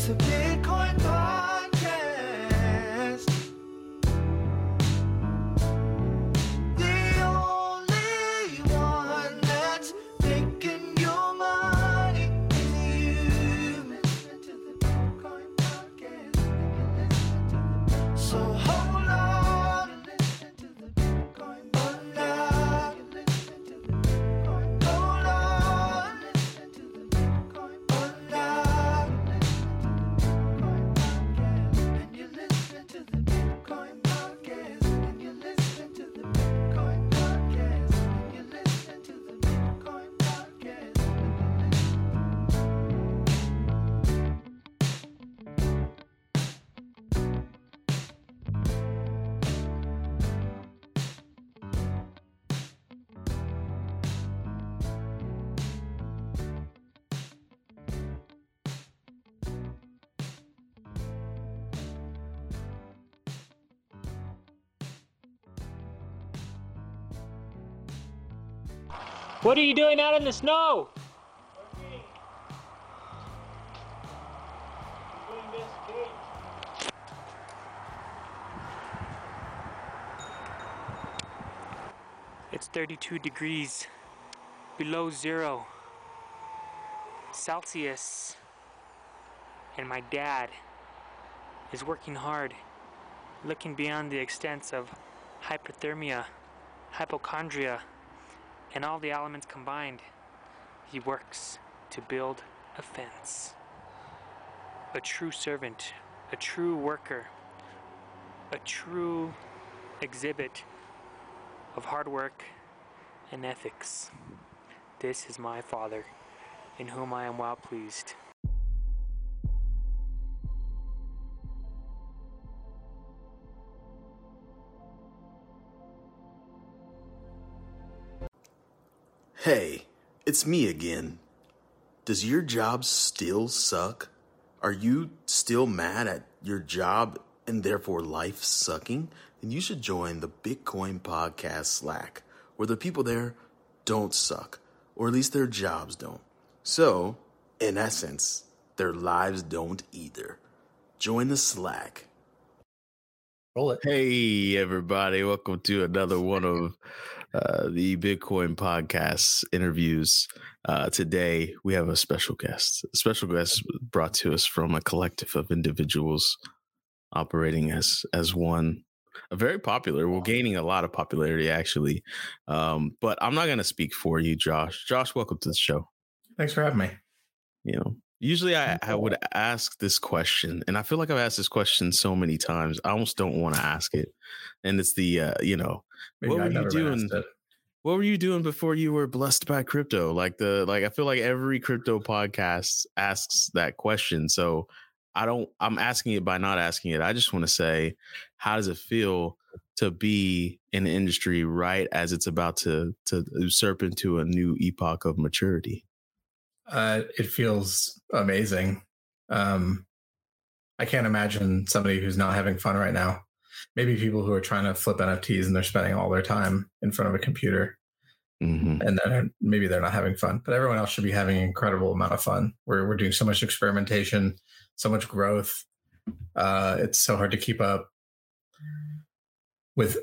It's a Bitcoin podcast. What are you doing out in the snow? It's 32 degrees below zero Celsius. And my dad is working hard, looking beyond the extents of hypothermia, hypochondria, and all the elements combined, he works to build a fence. A true servant, a true worker, a true exhibit of hard work and ethics. This is my father, in whom I am well pleased. It's me again. Does your job still suck? Are you still mad at your job and therefore life sucking? Then you should join the Bitcoin Podcast Slack, where the people there don't suck, or at least their jobs don't. So, in essence, their lives don't either. Join the Slack. Roll it. Hey, everybody. Welcome to another one of uh, the Bitcoin podcast interviews. Uh, today, we have a special guest. A special guest brought to us from a collective of individuals operating as as one. A very popular. We're gaining a lot of popularity, actually. Um, but I'm not going to speak for you, Josh. Josh, welcome to the show. Thanks for having me. You know, usually I, I would ask this question, and I feel like I've asked this question so many times. I almost don't want to ask it. And it's the, uh, you know, Maybe what I've were you doing? What were you doing before you were blessed by crypto? Like the like, I feel like every crypto podcast asks that question. So I don't. I'm asking it by not asking it. I just want to say, how does it feel to be in the industry right as it's about to to usurp into a new epoch of maturity? Uh, it feels amazing. Um, I can't imagine somebody who's not having fun right now. Maybe people who are trying to flip NFTs and they're spending all their time in front of a computer, Mm-hmm. and then maybe they're not having fun. But everyone else should be having an incredible amount of fun. We're we're doing so much experimentation, so much growth. Uh, it's so hard to keep up with.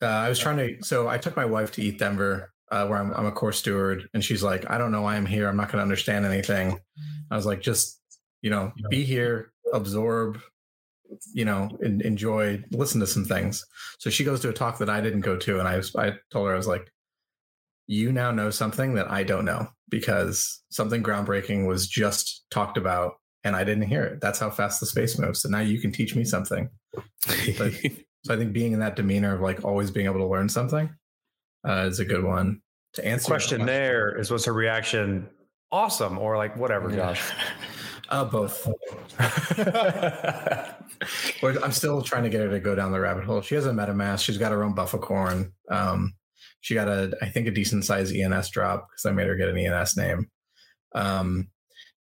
Uh, I was trying to. So I took my wife to ETHDenver, uh, where I'm, I'm a course steward, and she's like, "I don't know why I'm here. I'm not going to understand anything." I was like, "Just you know, be here, absorb." You know, en- enjoy, listen to some things. So she goes to a talk that I didn't go to, and I was, I told her I was like, you now know something that I don't know because something groundbreaking was just talked about and I didn't hear it. That's how fast the space moves. So now you can teach me something. But- So I think being in that demeanor of like always being able to learn something uh, is a good one to answer. your question there is was her reaction awesome or like whatever, Josh? Uh, both. I'm still trying to get her to go down the rabbit hole. She has a MetaMask. She's got her own buff corn. Um, she got a, I think, a decent size ENS drop because I made her get an ENS name. Um,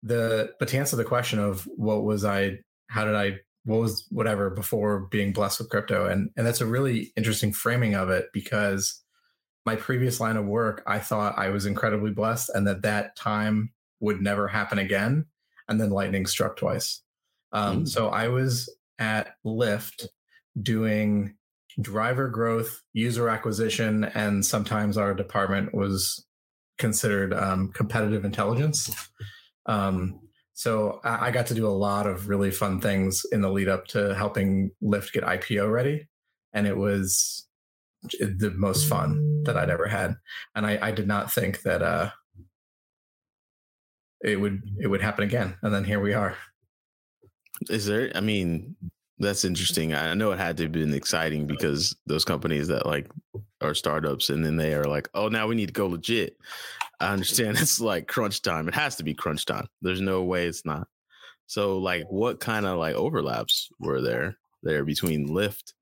the but to answer the question of what was I, how did I, what was whatever before being blessed with crypto, and and that's a really interesting framing of it because my previous line of work, I thought I was incredibly blessed and that that time would never happen again, and then lightning struck twice Um, Mm. So I was at Lyft doing driver growth, user acquisition, and sometimes our department was considered um, competitive intelligence. Um, so I, I got to do a lot of really fun things in the lead up to helping Lyft get IPO ready, and it was the most fun that I'd ever had. And I, I did not think that uh, it would it would happen again. And then here we are. Is there? I mean, that's interesting. I know it had to have been exciting because those companies that like are startups and then they are like, oh, now we need to go legit. I understand it's like crunch time. It has to be crunch time. There's no way it's not. So, like, what kind of like overlaps were there there between Lyft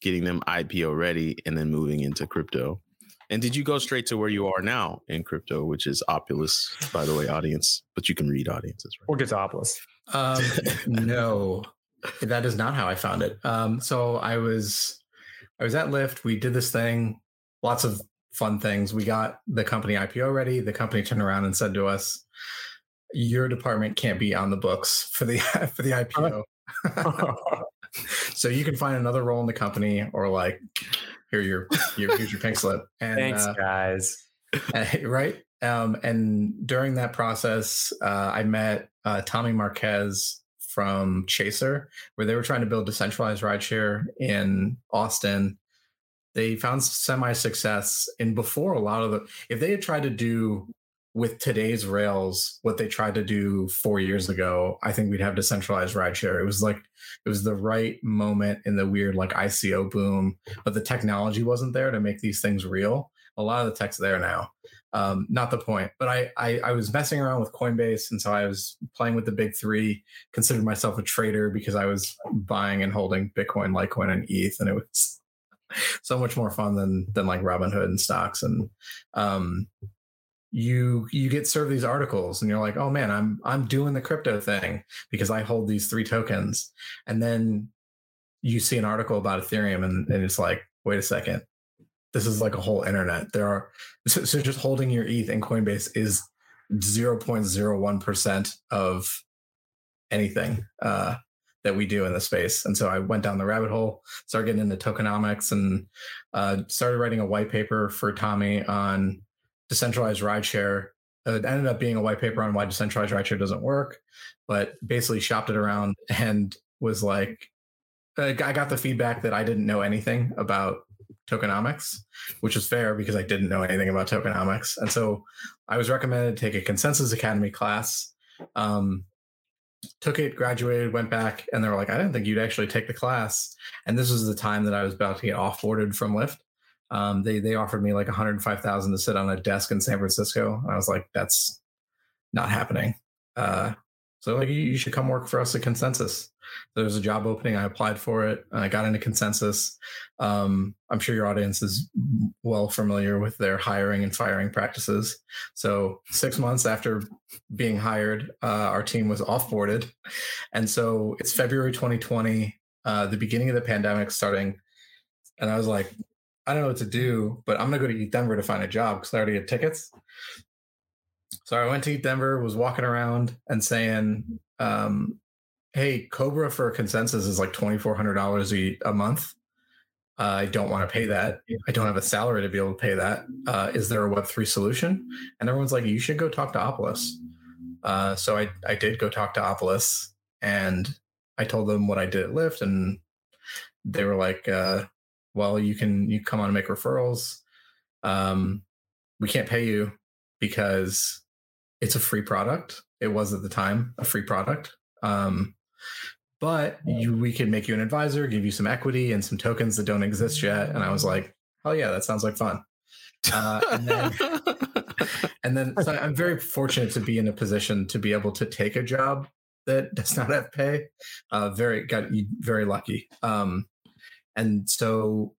getting them IPO ready and then moving into crypto? And did you go straight to where you are now in crypto, which is Opolis, by the way, audience? But you can read audiences, right? We'll get to Opolis. Um, no, that is not how I found it. Um, so I was, I was at Lyft. We did this thing, lots of fun things. We got the company IPO ready. The company turned around and said to us, "Your department can't be on the books for the for the IPO. so you can find another role in the company, or like here your, your here's your pink slip." And Thanks, uh, guys. uh, right um, and during that process uh, i met uh, tommy marquez from chaser where they were trying to build decentralized rideshare in austin they found semi success and before a lot of the if they had tried to do with today's rails what they tried to do four years ago i think we'd have decentralized rideshare. It was like it was the right moment in the weird like ico boom but the technology wasn't there to make these things real. A lot of the tech's there now. Um, not the point but I, I i was messing around with coinbase and so i was playing with the big three considered myself a trader because i was buying and holding bitcoin litecoin and eth and it was so much more fun than than like robinhood and stocks. And um you you get served these articles and you're like oh man i'm i'm doing the crypto thing because i hold these three tokens. And then you see an article about ethereum and, and it's like wait a second. This is like a whole internet. There are so, so just holding your eth in coinbase is 0.01% of anything uh that we do in the space. And so i went down the rabbit hole started getting into tokenomics and uh started writing a white paper for tommy on decentralized rideshare. Uh, It ended up being a white paper on why decentralized rideshare doesn't work, but basically shopped it around and was like, I got the feedback that I didn't know anything about tokenomics, which is fair because I didn't know anything about tokenomics. And so I was recommended to take a ConsenSys Academy class. Um, took it, graduated, went back, and they were like, I didn't think you'd actually take the class. And this was the time that I was about to get offboarded from Lyft um, they they offered me like 105,000 to sit on a desk in San Francisco. I was like, that's not happening. Uh, so like, you, you should come work for us at ConsenSys. There was a job opening. I applied for it. And I got into ConsenSys. Um, I'm sure your audience is well familiar with their hiring and firing practices. So six months after being hired, uh, our team was offboarded, and so it's February 2020, uh, the beginning of the pandemic starting, and I was like, I don't know what to do, but I'm gonna go to ETHDenver to find a job because I already had tickets. So I went to ETHDenver, was walking around and saying, um, "Hey, Cobra for ConsenSys is like twenty four hundred dollars a month. Uh, I don't want to pay that. I don't have a salary to be able to pay that. Uh, is there a Web three solution?" And everyone's like, "You should go talk to Opolis." Uh, so I I did go talk to Opolis, and I told them what I did at Lyft, and they were like, uh, "Well, you can you come on and make referrals. Um, we can't pay you because it's a free product. It was at the time a free product. Um, but you, we can make you an advisor, give you some equity and some tokens that don't exist yet." And I was like, "Hell yeah, that sounds like fun." Uh, and then and then so I'm very fortunate to be in a position to be able to take a job that does not have pay. Uh, very got very lucky. Um, and so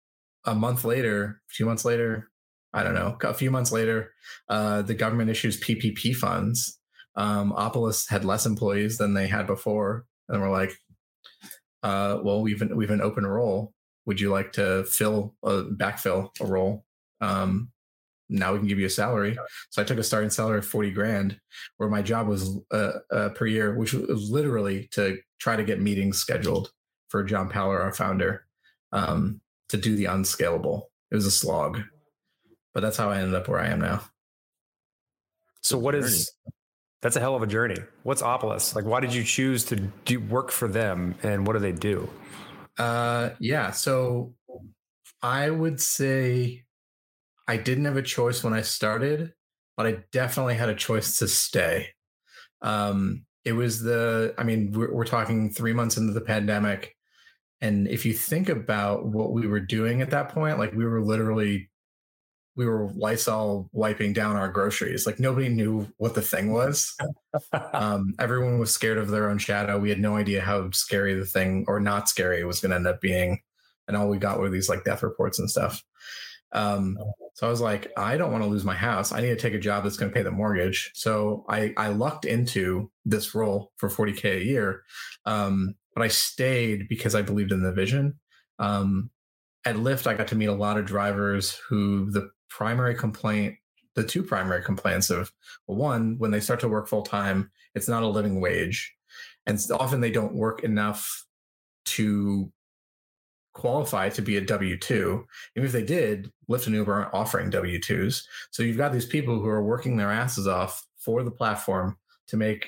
a month later, a few months later, I don't know, a few months later, uh, the government issues PPP funds. Um, Opolis had less employees than they had before, and we're like, uh, "Well, we've an, we've an open role. Would you like to fill a backfill a role?" Um, now we can give you a salary. So I took a starting salary of 40 grand, where my job was uh, uh, per year, which was literally to try to get meetings scheduled for John Paller, our founder, um, to do the unscalable. It was a slog, but that's how I ended up where I am now. So what is that's a hell of a journey. What's Opolis? Like why did you choose to do work for them and what do they do? Uh, yeah. So I would say I didn't have a choice when I started, but I definitely had a choice to stay. Um, it was the, I mean, we're, we're talking three months into the pandemic. And if you think about what we were doing at that point, like we were literally, we were Lysol wiping down our groceries. Like nobody knew what the thing was. um, everyone was scared of their own shadow. We had no idea how scary the thing or not scary it was going to end up being. And all we got were these like death reports and stuff. Um, so I was like, I don't want to lose my house. I need to take a job that's going to pay the mortgage. So I, I lucked into this role for 40K a year. Um, but I stayed because I believed in the vision. Um, at Lyft, I got to meet a lot of drivers who the primary complaint, the two primary complaints of well, one, when they start to work full time, it's not a living wage. And often they don't work enough to qualify to be a W 2. Even if they did, Lyft and Uber aren't offering W 2s. So you've got these people who are working their asses off for the platform to make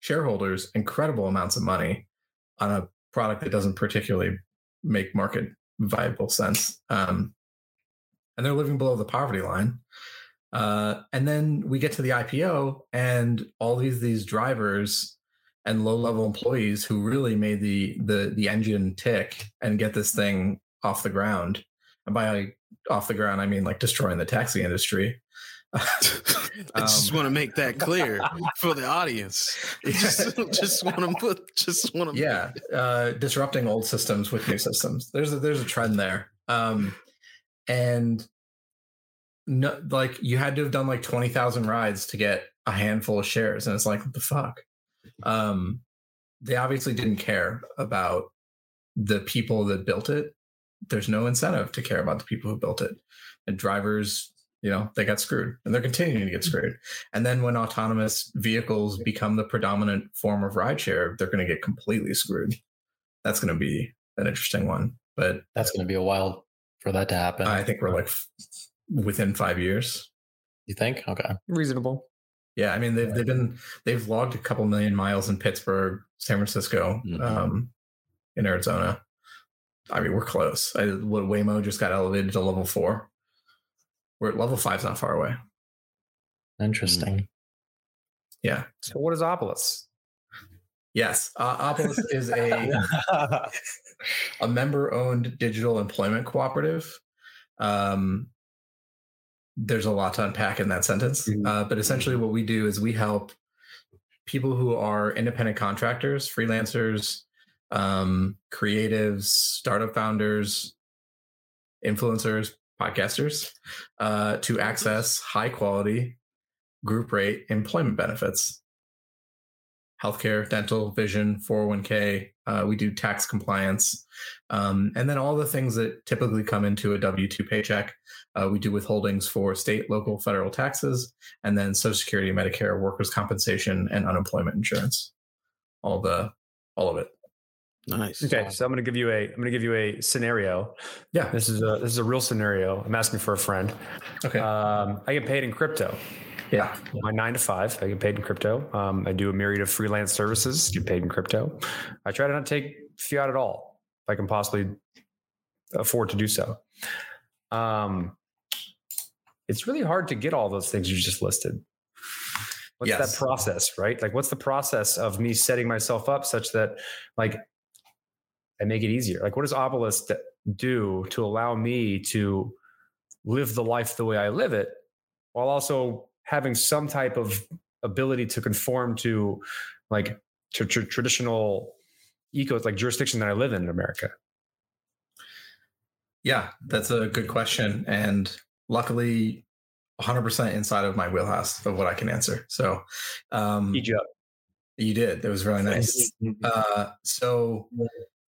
shareholders incredible amounts of money on a product that doesn't particularly make market viable sense. Um, and they're living below the poverty line. Uh, and then we get to the IPO, and all these these drivers and low level employees who really made the the the engine tick and get this thing off the ground. And by off the ground, I mean like destroying the taxi industry. I just Um, want to make that clear for the audience. Just, just want to put, just want to. yeah, uh, disrupting old systems with new systems. There's a, there's a trend there, um, and no, like you had to have done like twenty thousand rides to get a handful of shares, and it's like what the fuck. Um, they obviously didn't care about the people that built it. There's no incentive to care about the people who built it, and drivers, you know, they got screwed, and they're continuing to get screwed. And then when autonomous vehicles become the predominant form of rideshare, they're going to get completely screwed. That's going to be an interesting one. But That's going to be a while for that to happen. I think we're like f- within five years. you think? Okay. Reasonable. Yeah, I mean they've they've been they've logged a couple million miles in Pittsburgh, San Francisco, Mhm. um, in Arizona. I mean we're close. I, what Waymo just got elevated to level four. We're at level five's not far away. Interesting. Yeah. So what is Opolis? Yes, uh, Opolis is a a member-owned digital employment cooperative. Um, there's a lot to unpack in that sentence, Mhm. uh, but essentially, what we do is we help people who are independent contractors, freelancers, um, creatives, startup founders, influencers, podcasters, uh, to access high-quality group rate employment benefits healthcare, dental, vision, 401k. Uh, we do tax compliance. Um, and then all the things that typically come into a W 2 paycheck. Uh, we do withholdings for state, local, federal taxes, and then Social Security, Medicare, workers' compensation, and unemployment insurance. All the, all of it. Nice. Okay, so I'm going to give you a I'm going to give you a scenario. Yeah. This is a this is a real scenario. I'm asking for a friend. Okay. Um, I get paid in crypto. yeah. My nine to five, I get paid in crypto. Um, I do a myriad of freelance services, get paid in crypto. I try to not take fiat at all if I can possibly afford to do so. Um, it's really hard to get all those things you just listed. What's Yes. that process, right? Like, what's the process of me setting myself up such that, like, I make it easier? Like, what does Opolis do to allow me to live the life the way I live it, while also having some type of ability to conform to, like, to, tr- traditional ecos, like jurisdiction that I live in in America? Yeah. That's a good question. And luckily, 100% inside of my wheelhouse of what I can answer. So, um, Egypt. you did. It was really nice. Uh, so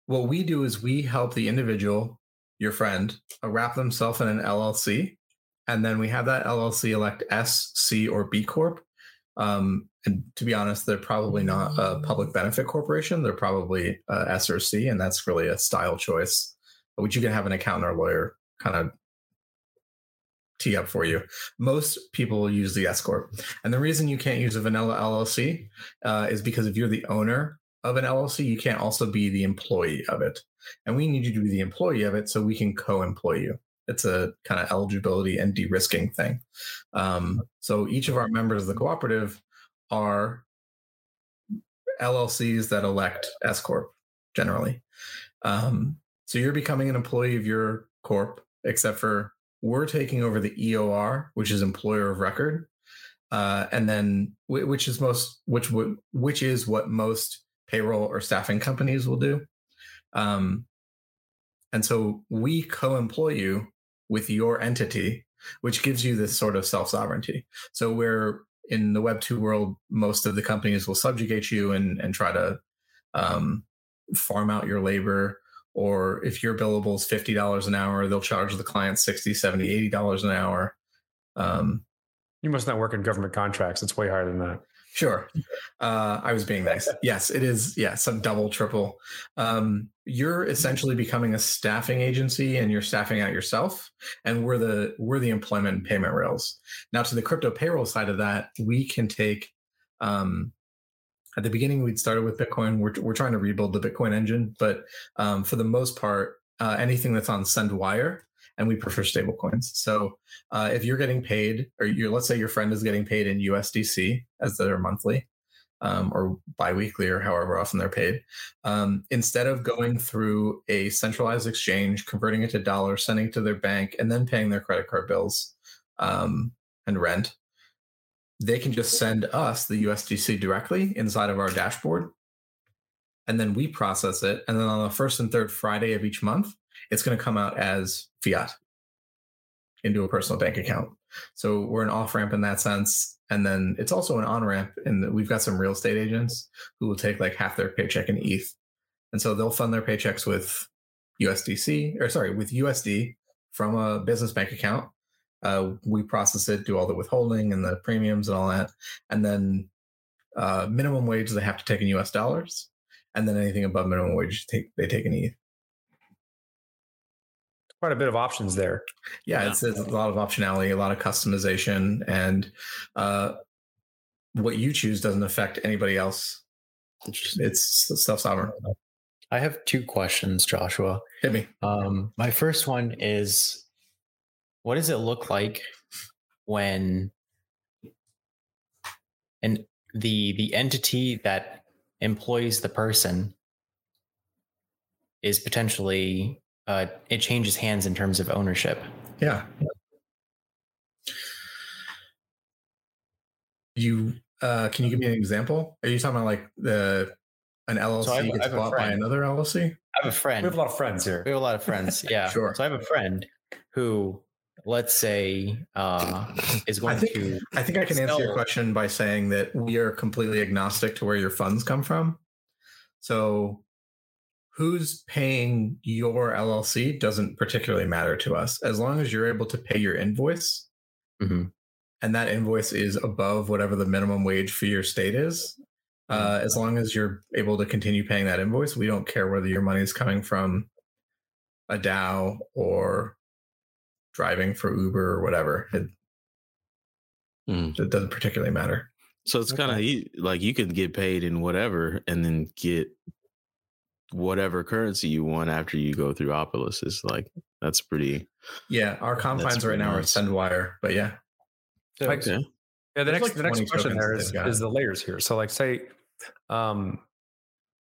what we do is we help the individual, your friend, uh, wrap themselves in an LLC and then we have that LLC elect S, C, or B corp. Um, and to be honest, they're probably not a public benefit corporation. They're probably uh, S or C, and that's really a style choice, which you can have an accountant or lawyer kind of tee up for you. Most people use the S corp, and the reason you can't use a vanilla LLC uh, is because if you're the owner of an LLC, you can't also be the employee of it, and we need you to be the employee of it so we can co-employ you. It's a kind of eligibility and de-risking thing. Um, so each of our members of the cooperative are LLCs that elect S corp generally. Um, so you're becoming an employee of your corp, except for we're taking over the EOR, which is employer of record, uh, and then which is most which would which is what most payroll or staffing companies will do. Um, and so we co-employ you with your entity, which gives you this sort of self sovereignty. So where in the Web two world, most of the companies will subjugate you and and try to um, farm out your labor or if your billable is $50 an hour they'll charge the client 60 70 80 dollars an hour um, You must not work in government contracts. It's way higher than that. Sure. Uh, i was being nice. Yes it is. Yeah some double triple. Um, you're essentially becoming a staffing agency and you're staffing out yourself and we're the we're the employment and payment rails. Now to the crypto payroll side of that we can take um, at the beginning we'd started with bitcoin. We're, we're trying to rebuild the bitcoin engine but um, for the most part uh, anything that's on SendWyre and we prefer stable coins so uh, if you're getting paid or you let's say your friend is getting paid in usdc as their monthly um, or biweekly or however often they're paid um, instead of going through a centralized exchange converting it to dollars sending it to their bank and then paying their credit card bills um, and rent they can just send us the USDC directly inside of our dashboard. And then we process it. And then on the first and third Friday of each month, it's going to come out as fiat into a personal bank account. So we're an off ramp in that sense. And then it's also an on ramp in that we've got some real estate agents who will take like half their paycheck in ETH. And so they'll fund their paychecks with USDC or sorry, with USD from a business bank account uh, we process it, do all the withholding and the premiums and all that, and then uh, minimum wage they have to take in U.S. dollars, and then anything above minimum wage take they take in ETH. Quite a bit of options there. Yeah, Yeah. It's, it's a lot of optionality, a lot of customization, and uh, what you choose doesn't affect anybody else. It's self sovereign. I have two questions, Joshua. Hit me. Um, my first one is what does it look like when and the the entity that employs the person is potentially uh, it changes hands in terms of ownership. Yeah. You uh, can you give me an example? Are you talking about like the an LLC I have- I gets have a bought by friend. another LLC? I have a friend. We have a lot of friends here. We have a lot of friends. Yeah. Sure. So I have a friend who, let's say, uh, is going think- to. I think I can answer your question by saying that we are completely agnostic to where your funds come from. So, who's paying your LLC doesn't particularly matter to us as long as you're able to pay your invoice Mhm. and that invoice is above whatever the minimum wage for your state is. Uh, as long as you're able to continue paying that invoice, we don't care whether your money is coming from a DAO or driving for Uber or whatever. It, Mm. it doesn't particularly matter. So it's kind of like you can get paid in whatever and then get whatever currency you want after you go through Opolis. Is like that's pretty Yeah, our confines right now nice. are SendWyre, but yeah, Like, okay. Yeah, the There's next like the next question tokens there that is, they've got. is the layers here. So like say um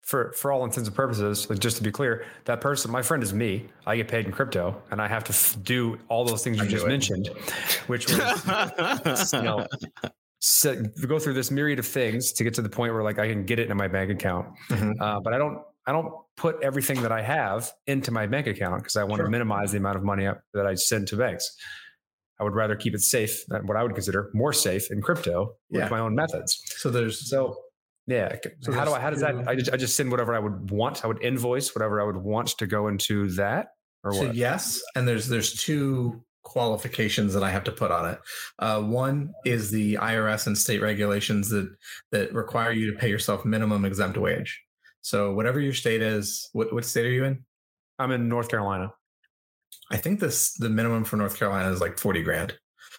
for for all intents and purposes, like just to be clear, that person, my friend is me. I get paid in crypto and I have to f- do all those things you just it. mentioned, which was you know set, go through this myriad of things to get to the point where like I can get it in my bank account. Mhm. Uh, but I don't I don't put everything that I have into my bank account because I want Sure. to minimize the amount of money that I send to banks. I would rather keep it safe, than what I would consider more safe in crypto with my own methods. so there's So yeah, So how do I? How does that? I just, I just send whatever I would want. I would invoice whatever I would want to go into that, or so what? yes, and there's there's two qualifications that I have to put on it. Uh, one is the IRS and state regulations that that require you to pay yourself minimum exempt wage. So whatever your state is, what what state are you in? I'm in North Carolina. I think this the minimum for North Carolina is like forty grand.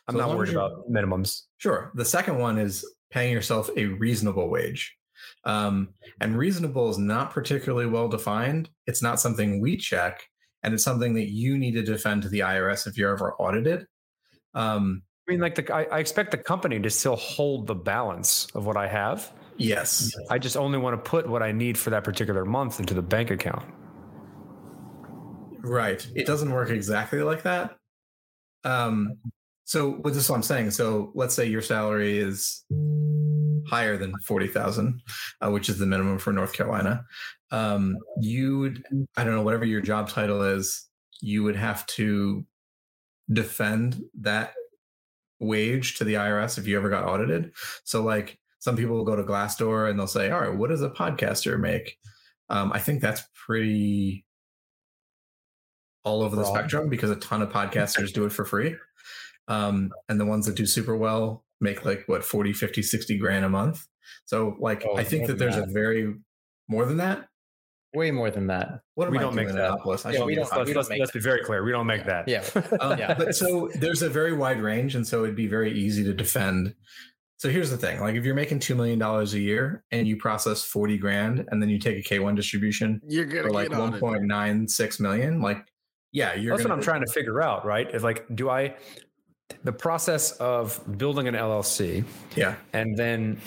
I'm So not worried about minimums. Sure. The second one is paying yourself a reasonable wage. Um, and reasonable is not particularly well defined. It's not something we check, and it's something that you need to defend to the IRS if you're ever audited. Um, I mean, like the I, I expect the company to still hold the balance of what I have. Yes. I just only want to put what I need for that particular month into the bank account. Right. It doesn't work exactly like that. Um, so what this is what I'm saying. So let's say your salary is higher than forty thousand, uh, which is the minimum for North Carolina. Um, you would, I don't know, whatever your job title is, you would have to defend that wage to the IRS if you ever got audited. So like some people will go to Glassdoor and they'll say, "All right, what does a podcaster make?" Um, I think that's pretty all over the Broad. spectrum because a ton of podcasters do it for free. Um, and the ones that do super well make like what 40, 50, 60 grand a month. So like Oh, I think that than there's a very more than that. Way more than that. What We don't make that. Yeah, we don't- let's, we don't let's, make let's be very clear. We don't make that. Yeah. Um, Yeah. But so there's a very wide range, and so it'd be very easy to defend. So here's the thing: like if you're making two million dollars a year and you process forty grand, and then you take a K one distribution You're gonna for like get one audited. point nine six million, like yeah, you're. That's what I'm trying to figure out, right? Is like, do I, the process of building an LLC Yeah, and then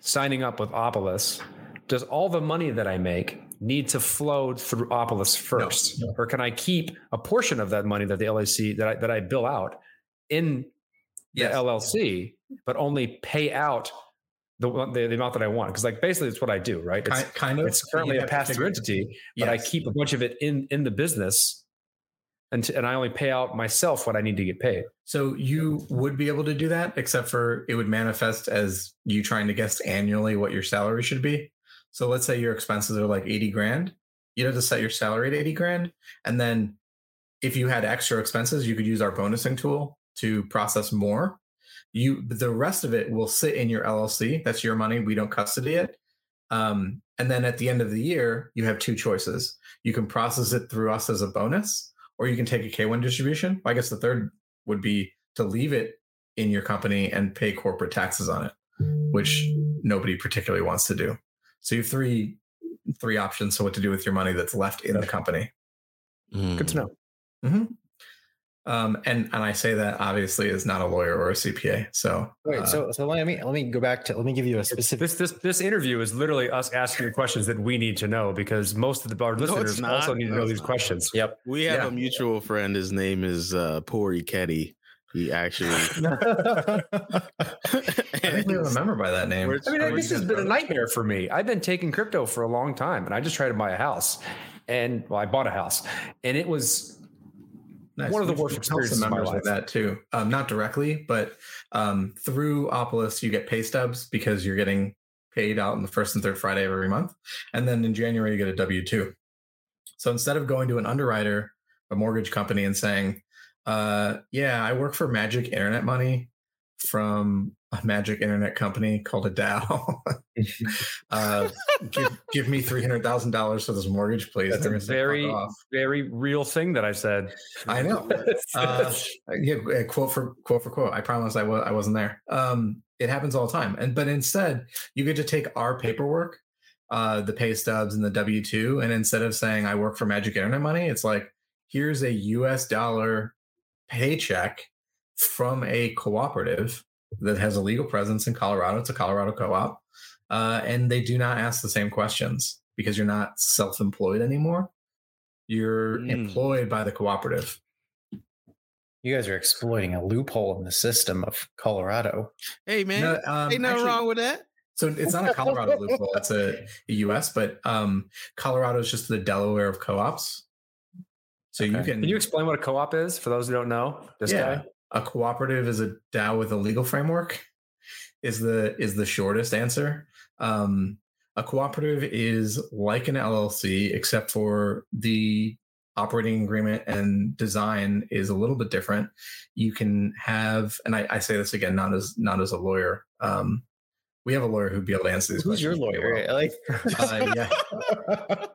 signing up with Opolis, does all the money that I make need to flow through Opolis first? Or can I keep a portion of that money that the LLC that I, that I bill out in the LLC, but only pay out the, the, the amount that I want? Because like basically it's what I do, right? It's, kind, kind of. it's currently a pass through entity, but I keep a bunch of it in in the business, and and I only pay out myself what I need to get paid. So you would be able to do that, except for it would manifest as you trying to guess annually what your salary should be. So let's say your expenses are like 80 grand. You'd have to set your salary at 80 grand. And then if you had extra expenses, you could use our bonusing tool to process more. You the rest of it will sit in your LLC. That's your money. We don't custody it. Um, and then at the end of the year, you have two choices. You can process it through us as a bonus, or you can take a K1 distribution. I guess the third would be to leave it in your company and pay corporate taxes on it, which nobody particularly wants to do. So you have three three options So what to do with your money that's left in the company. Good to know. hmm Um, and and I say that obviously as not a lawyer or a CPA. So Wait, uh, so so let me let me go back to let me give you a specific. This this this interview is literally us asking you questions that we need to know because most of the our listeners not. also need to No, know these not. questions. Yep. We have Yeah. a mutual friend. His name is uh, Pori Ketty. He actually. I think we remember by that name. I mean, Are we this has been a nightmare for me. I've been taking crypto for a long time, and I just tried to buy a house, and well, I bought a house, and it was Nice. One of the worst experiences of my members with that too. Um, not directly, but um, through Opolis, you get pay stubs because you're getting paid out on the first and third Friday of every month, and then in January you get a W two. So instead of going to an underwriter, a mortgage company, and saying, uh, "Yeah, I work for Magic Internet Money from a Magic Internet company called a DAO," uh, give, give me three hundred thousand dollars for this mortgage, please. That's a gonna say, "Fuck very very real thing that I said. I know. Uh, yeah, quote for quote for quote. I promise I was I wasn't there. Um, it happens all the time. And but instead, you get to take our paperwork, uh, the pay stubs and the W two, and instead of saying I work for Magic Internet Money, it's like here's a U.S. dollar paycheck from a cooperative that has a legal presence in Colorado. It's a Colorado co-op, uh, and they do not ask the same questions because you're not self-employed anymore. You're Mm. employed by the cooperative. You guys are exploiting a loophole in the system of Colorado. hey man, No, um, ain't nothing actually- wrong with that. So it's not a Colorado loophole; it's a, a U.S. But um, Colorado is just the Delaware of co-ops. So you can. Can you explain what a co-op is for those who don't know? This yeah, guy. A cooperative is a DAO with a legal framework. Is the is the shortest answer. Um, a cooperative is like an LLC, except for the operating agreement and design is a little bit different. You can have, and I, I say this again, not as not as a lawyer. Um, we have a lawyer who'd be able to answer these. Who's your questions pretty lawyer? Like. Uh, yeah,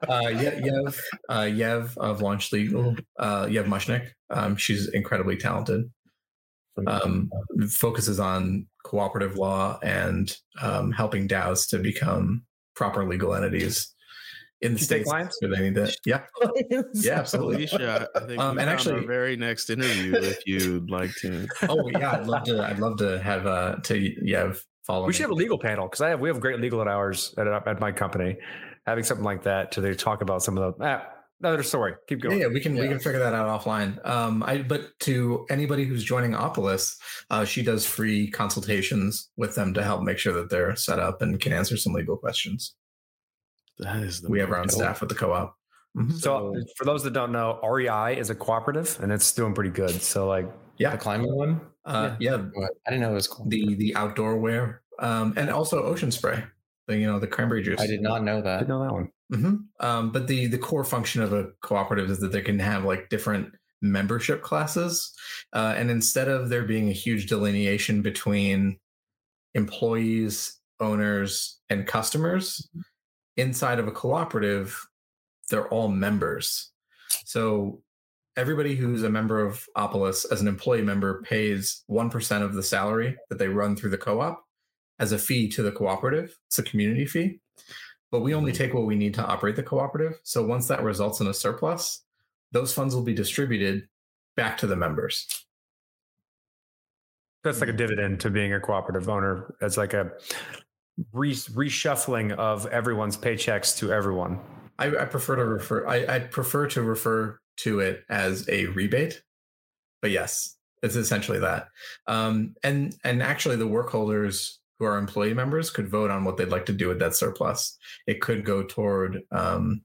uh, Ye- Yev, uh, Yev of Launch Legal, uh, Yev Muchnik. Um, she's incredibly talented. Um, focuses on cooperative law and um, helping DAOs to become proper legal entities in the You take states where they need that. Yeah, yeah, absolutely. Alicia, I think Um, and actually- our very next interview if you'd like to. Oh yeah, I'd love to. I'd love to have uh to Yev follow. We should have a legal panel because I have we have great legal at ours at, at my company. Having something like that to talk about some of the ah, another story. Keep going. yeah, we can we can figure that out offline. Um, I but to anybody who's joining Opolis, uh, she does free consultations with them to help make sure that they're set up and can answer some legal questions. That is the We have our own most- staff with the co-op. Mhm. So for those that don't know, REI is a cooperative and it's doing pretty good. So like yeah, the climbing one? uh, yeah, What? I didn't know it was called. the the outdoor wear, um, and also ocean spray. The you know the cranberry juice. I did not know that. I didn't know that one. hmm Um, but the the core function of a cooperative is that they can have like different membership classes, uh, and instead of there being a huge delineation between employees, owners, and customers inside of a cooperative, they're all members. So everybody who's a member of Opolis as an employee member pays one percent of the salary that they run through the co-op as a fee to the cooperative. It's a community fee but we only take what we need to operate the cooperative. So once that results in a surplus, those funds will be distributed back to the members. That's like a dividend to being a cooperative owner. It's like a re- reshuffling of everyone's paychecks to everyone. I, I prefer to refer. I, I prefer to refer to it as a rebate, but yes, it's essentially that. Um, and and actually, the work holders who are employee members could vote on what they'd like to do with that surplus. It could go toward um,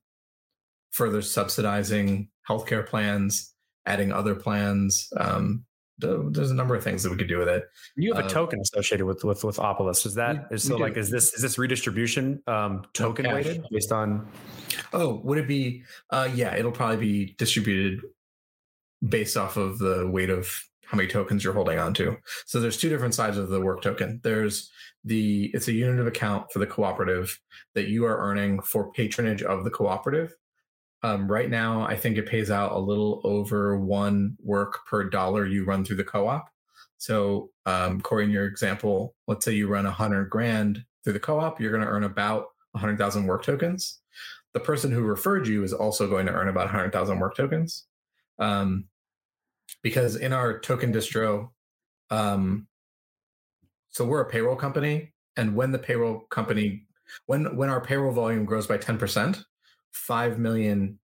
further subsidizing healthcare plans, adding other plans. Um, there's a number of things that we could do with it. You have a Uh, token associated with with with Opolis. Is that we- is so like is this is this redistribution um token cash. weighted based on Oh, would it be? Uh, yeah, it'll probably be distributed based off of the weight of how many tokens you're holding on to. So there's two different sides of the work token. There's the it's a unit of account for the cooperative that you are earning for patronage of the cooperative. Um, right now, I think it pays out a little over one work per dollar you run through the co-op. So, um, Corey, in your example, let's say you run a hundred grand through the co-op, you're going to earn about a hundred thousand work tokens the person who referred you is also going to earn about 100,000 work tokens. Um, because in our token distro, um, so we're a payroll company, and when the payroll company, when when our payroll volume grows by 10%, 5 million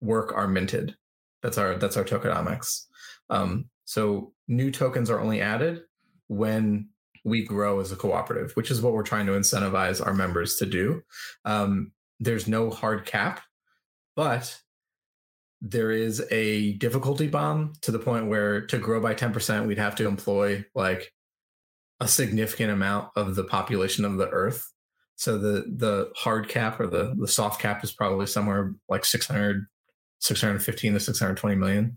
work are minted. That's our that's our tokenomics. Um, so new tokens are only added when we grow as a cooperative, which is what we're trying to incentivize our members to do. Um, there's no hard cap, but there is a difficulty bomb to the point where to grow by 10%, we'd have to employ like a significant amount of the population of the earth. So the the hard cap or the the soft cap is probably somewhere like 600 615 to 620 million.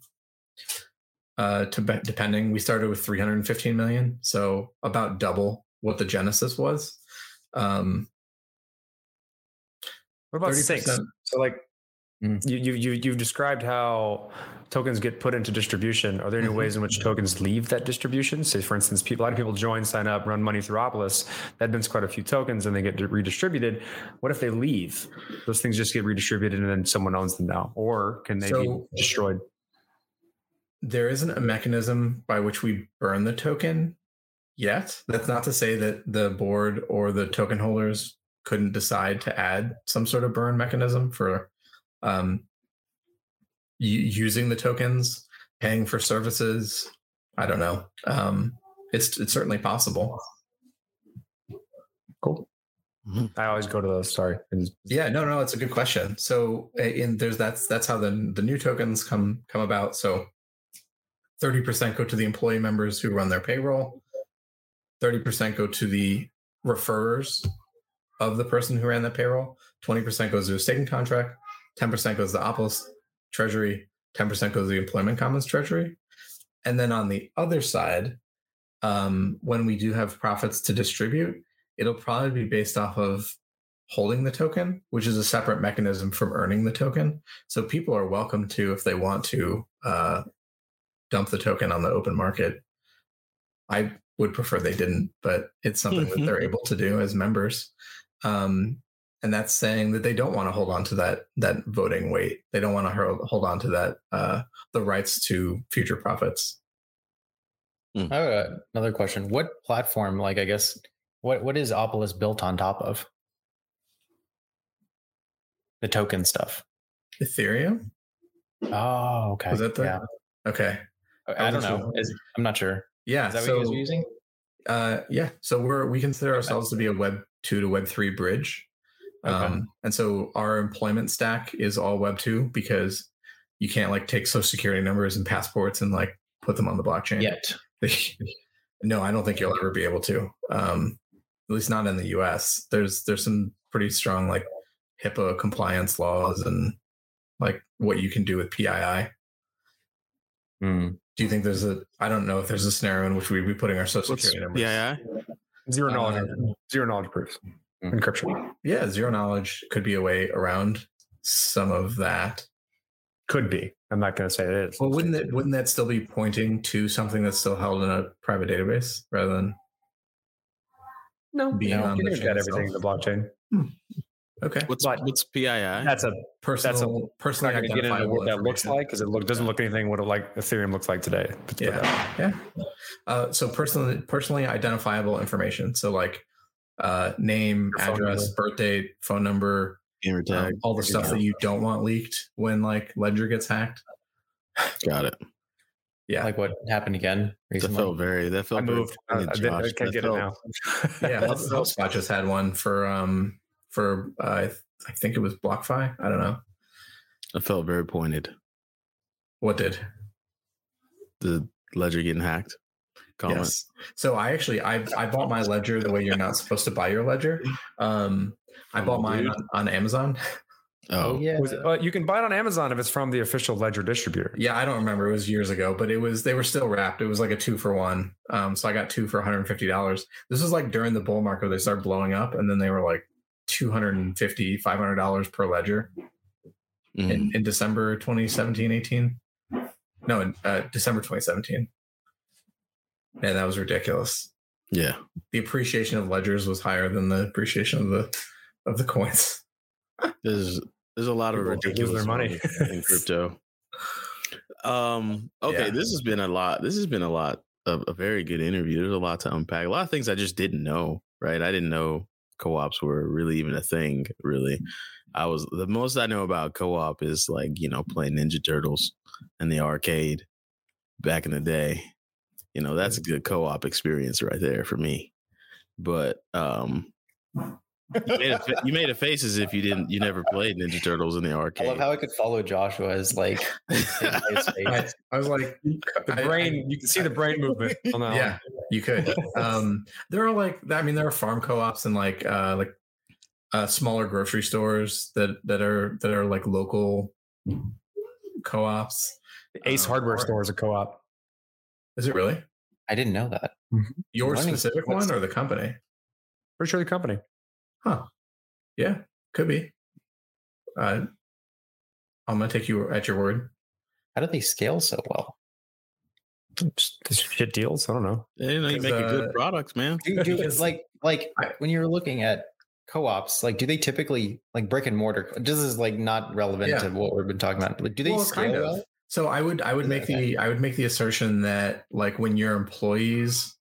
Uh to be, depending, we started with 315 million, so about double what the genesis was. Um what about 30%. sinks? So like Mm. you you you you've described how tokens get put into distribution. Are there any Mhm. ways in which tokens leave that distribution? Say, for instance, people, a lot of people join, sign up, run money through Opolis. That means quite a few tokens, and they get redistributed. What if they leave? Those things just get redistributed, and then someone owns them now, or can they So- be destroyed? there isn't a mechanism by which we burn the token yet. That's not to say that the board or the token holders couldn't decide to add some sort of burn mechanism for um, u- using the tokens, paying for services. I don't know. Um, it's it's certainly possible. Cool. I always go to those. Sorry. Yeah, no, no, it's a good question. So, in there's that's that's how the the new tokens come come about. So, thirty percent go to the employee members who run their payroll. Thirty percent go to the referrers of the person who ran the payroll. Twenty percent goes to a staking contract. Ten percent goes to Opolis treasury, 10% goes to the employment commons treasury. And then on the other side, um, when we do have profits to distribute, it'll probably be based off of holding the token, which is a separate mechanism from earning the token. So people are welcome to, if they want to, uh, dump the token on the open market. I would prefer they didn't, but it's something that Mhm. they're able to do as members. Um, and that's saying that they don't want to hold on to that that voting weight. They don't want to hold on to that uh, the rights to future profits. I have uh, another question. What platform, like I guess, what what is Opolis built on top of? The token stuff. Ethereum Oh, okay. was that the yeah. okay? I, I I don't wasn't know. sure. Is, I'm not sure. Yeah, Is that so what you guys are using? uh, yeah, so we're we consider ourselves to be a Web two to Web three bridge, Okay. um, and so our employment stack is all Web two because you can't like take social security numbers and passports and like put them on the blockchain. Yet. no, I don't think you'll ever be able to. Um, at least not in the U.S. There's there's some pretty strong like HIPAA compliance laws and like what you can do with PII. Hmm. Do you think there's a? I don't know if there's a scenario in which we'd be putting our social What's security numbers. yeah, Zero Uh, knowledge. zero knowledge proofs. Mm. Encryption yeah, zero knowledge could be a way around some of that. could be. I'm not going to say it is. Well, wouldn't that wouldn't that still be pointing to something that's still held in a private database rather than no, being no, on you the chain everything in the itself? blockchain. okay What's But- what's PII? That's a personal I'm personally not going to get into what that looks like because it look, doesn't look anything what it like Ethereum looks like today. But- but Yeah, yeah. Uh, so personally, personally identifiable information. So like uh, name, Your address, number. birth phone number, Gamer um, all the stuff that you don't want leaked when like Ledger gets hacked. Got it. Yeah, Like what happened again That felt very. That felt. very moved. I, funny, I, didn't- I can't That get it now. yeah. That's- HubSpot just had one for um for uh, I th- I think it was BlockFi. I don't know I felt very pointed. what did. The ledger getting hacked. Comment. Yes. So I actually I I bought my ledger the way you're not supposed to buy your ledger. Um, I Oh, bought mine on, on Amazon. Oh, yeah. Was it- uh, you can buy it on Amazon if it's from the official Ledger distributor. Yeah, I don't remember. It was years ago, but it was they were still wrapped. It was like a two for one. Um, so I got two for 150 dollars. This was like during the bull market, they started blowing up, and then they were like 250 500 dollars per ledger Mhm. in, in December 2017, 18. No, in uh, December 2017. And that was ridiculous. yeah. The appreciation of ledgers was higher than the appreciation of the of the coins. There's there's a lot of People lose their ridiculous money. money in crypto. Um. Okay, Yeah. this has been a lot. This has been a lot of a very good interview. There's a lot to unpack. A lot of things I just didn't know. Right, I didn't know co-ops were really even a thing. Really, I was the most I know about co-op is like you know playing Ninja Turtles in the arcade back in the day. You know that's a good co-op experience right there for me. But um, you made, a, fa- you made a face as if you didn't. You never played Ninja Turtles in the arcade I love how I could follow Joshua as like I. I was like, The I- brain, you can see the brain movement on that. yeah, you could. Um, there are like, I mean, there are farm co-ops and like, uh, like, uh, smaller grocery stores that that are that are like local co-ops. Ace Uh, Hardware or- Store is a co-op. Is it really I didn't know that. your Learning specific one or the company? Pretty sure the company. Huh? Yeah, could be. Uh, I'm gonna take you at your word. How do they scale so well? Just just shit deals. I don't know. Yeah, you know, you Because, make uh, good products, man. Do, do Because- like like I- when you're looking at co-ops, like do they typically like brick and mortar? This is like not relevant Yeah. to what we've been talking about. Like, do they Well, scale kind of. well? So I would I would make Okay. the I would make the assertion that like when your employees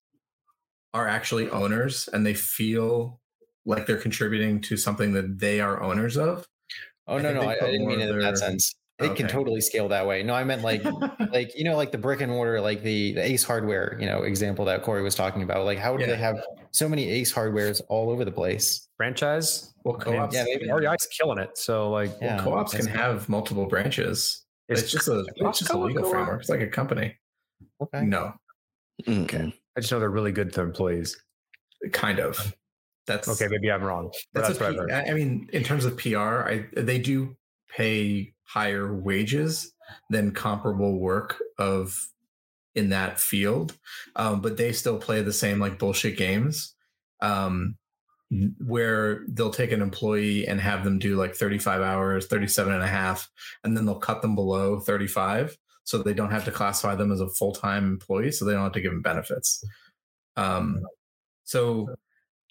are actually owners and they feel like they're contributing to something that they are owners of. Oh I no, no, I, I didn't mean of it in that sense. It can totally scale that way. No, I meant like like you know like the brick and mortar like the, the ace hardware you know example that corey was talking about like how do Yeah. they have so many ace hardwares all over the place Franchise. well, I co-ops, yeah, maybe- REI's killing it. So like, Yeah. well, co-ops can have multiple branches. It's, just a it's just a legal framework. It's like a company. okay No, Okay. I just know they're really good to employees. kind of. That's Okay, maybe I'm wrong. That's, that's, what I've heard. I I mean, in terms of PR, I they do pay higher wages than comparable work of in that field, um, but they still play the same like bullshit games. Um, where they'll take an employee and have them do like 35 hours 37 and a half and then they'll cut them below 35 so they don't have to classify them as a full-time employee so they don't have to give them benefits. Um, so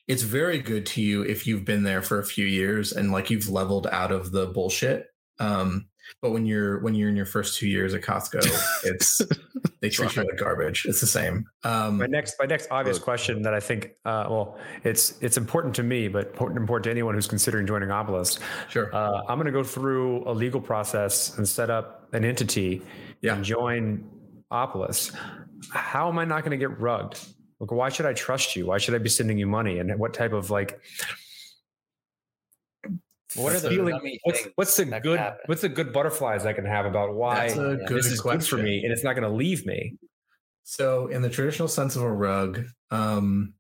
it's very good to you if you've been there for a few years and like you've leveled out of the bullshit. Um, but when you're when you're in your first two years at costco it's they treat you like garbage it's the same um, My next, my next obvious question that I think, uh, well, it's it's important to me, but important, important to anyone who's considering joining Opolis. sure Uh, I'm going to go through a legal process and set up an entity Yeah. and join Opolis. How am I not going to get rugged? Like, why should I trust you? Why should I be sending you money? And what type of like What are the feeling? What's what's the good? What's the good butterflies I can have about why That's a good this is good for me and it's not going to leave me? So, in the traditional sense of a rug, um,